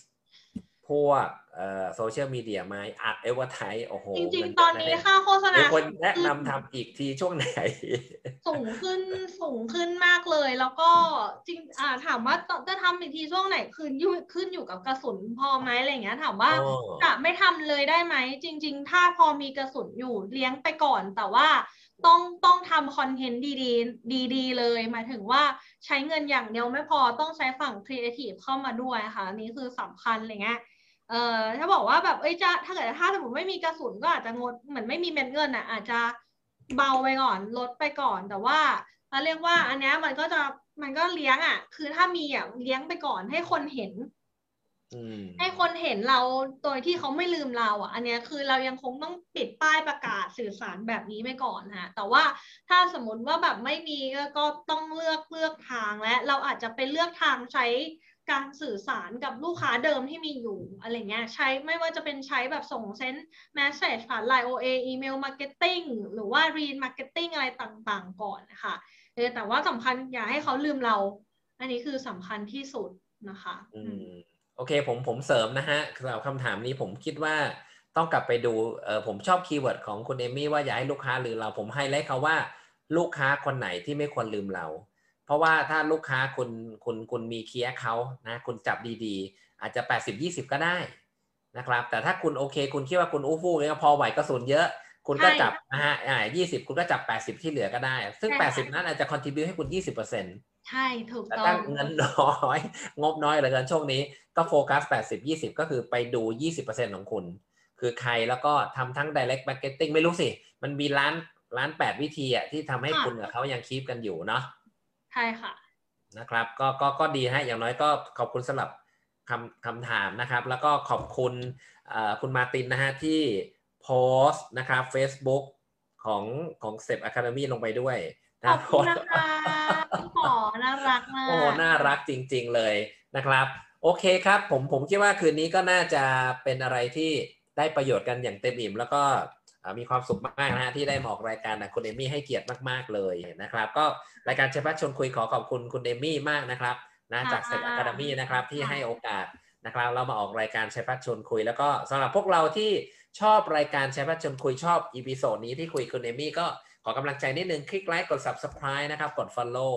พวกเอ่อโซเชียลมีเดียไหมอัด advertise โอ้โหจริงมัๆตอนนี้ค่าโฆษณามีคนแนะนำทำอีกทีช่วงไหน สูงขึ้นสูงขึ้นมากเลย แล้วก็จริงอ่าถามว่าจะทำอีกทีช่วงไหนคืนอยู่ขึ้นอยู่กับกระสุนพอไหมอะไรอย่างเงี้ย ถามว่าโอ้จะไม่ทำเลยได้ไหมจริง ๆ ถ้าพอมีกระสุนอยู่เลี้ยงไปก่อนแต่ว่า ต้องต้องทำคอนเทนต์ดีๆดีๆเลยหมายถึงว่าใช้เงินอย่างเดียวไม่พอต้องใช้ฝั่งครีเอทีฟเข้ามาด้วยค่ะอันนี้คือสำคัญอะไรเงี้ยเอ่อถ้าบอกว่าแบบเอ้ยจะถ้าเกิดถ้าสมมติไม่มีกระสุนก็อาจจะงดเหมือนไม่มีเม็ดเงินอะอาจจะเบาไปก่อนลดไปก่อนแต่ว่าเราเรียกว่าอันนี้มันก็จะมันก็เลี้ยงอะ คือถ้ามีอะเลี้ยงไปก่อนให้คนเห็น ให้คนเห็นเราโดยที่เขาไม่ลืมเราอะ อันเนี้ยคือเรายังคงต้องปิดป้ายประกาศสื่อสารแบบนี้ไปก่อนฮะแต่ว่าถ้าสมมติว่าแบบไม่มีก็ก็ต้องเลือกเลือกทางและเราอาจจะไปเลือกทางใช้การสื่อสารกับลูกค้าเดิมที่มีอยู่อะไรเงี้ยใช้ไม่ว่าจะเป็นใช้แบบส่ง send message ผ่าน Line OA email marketing หรือว่า Remarketing อะไรต่างๆ ก่อนนะคะเออแต่ว่าสำคัญอย่าให้เขาลืมเรา อันนี้คือสำคัญที่สุดนะคะ อืม โอเคผมผมเสริมนะฮะสำหรับคำถามนี้ผมคิดว่าต้องกลับไปดูเออผมชอบ keyword ของคุณเอมี่ว่าอย่าให้ลูกค้าลืมเราผมให้ไลท์เขาว่าลูกค้าคนไหนที่ไม่ควรลืมเรา เพราะว่าถ้าลูกค้าคุณคุณคุณมีเคียเขานะคุณจับดีๆ อาจจะ 80 20 ก็ได้นะครับ แต่ถ้าคุณโอเค คุณคิดว่าคุณอู้ฟู่เนี่ยพอไหวกระสุนเยอะ คุณก็ใช่จับนะฮะอ่า20คุณก็จับ 80 ที่เหลือก็ได้ ซึ่งใช่ค่ะ80 นั้นอาจจะ contribute ให้คุณ 20% ใช่ถูกแต่ต้อถ้างเงินน้อย งบน้อยเหลือเกินช่วงนี้ก็โฟกัส 80 20 ก็คือไปดู 20%ของคุณ คือใครแล้วก็ทำทั้ง direct marketing ไม่รู้สิ มันมีร้านร้าน 8 วิธีอะที่ทำให้ค่ะคุณกับเขายังคีปกันอยู่เนาะใช่ค่ะนะครับก็ก็ก็ดีฮะอย่างน้อยก็ขอบคุณสำหรับคำคำถามนะครับ แล้วก็ขอบคุณเอ่อคุณมาร์ตินนะฮะที่โพสต์นะครับ Facebook ของของ Step Academy ลงไปด้วยขนะอบคุณนะคะพี่หมอ น่ารักมากโอ้น่ารักจริง ๆเลยนะครับ โอเคครับ ผมผมคิดว่าคืนนี้ก็น่าจะเป็นอะไรที่ได้ประโยชน์กันอย่างเต็มอิ่มแล้วก็อ่ามีความสุขมากนะฮะที่ได้มาออกรายการนะคุณเอมี่ให้เกียรติมากๆเลยนะครับ ก็รายการชัยพัชร์ชวนคุยขอขอบคุณคุณเอมี่มากนะครับนะจากเซต Academy นะครับที่ให้โอกาสนะครับเรามาออกรายการชัยพัชร์ชวนคุย แล้วก็สำหรับพวกเราที่ชอบรายการชัยพัชร์ชวนคุยชอบ episode นี้ที่คุยคุณเอมี่ก็ขอกำลังใจนิดนึงคลิกไลค์กด subscribe นะครับกด follow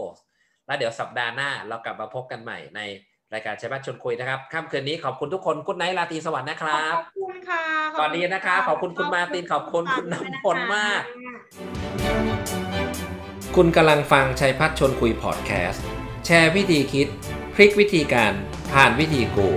แล้วเดี๋ยวสัปดาห์หน้าเรากลับมาพบกันใหม่ในรายการใช้บ้านชวนคุยนะครับค่ำคืนนี้ขอบคุณทุกคนกุ๊ดไนท์ราตรีสวัสดิ์นะครับขอบคุณค่ะก่อนนี้นะคะขอบคุณคุณมาร์ตินขอบคุณคุณน้ำพลมาก คุณกำลังฟังชัยพัฒชวนคุยพอดแคสต์ แชร์วิธีคิด พลิกวิธีการผ่านวิธีกู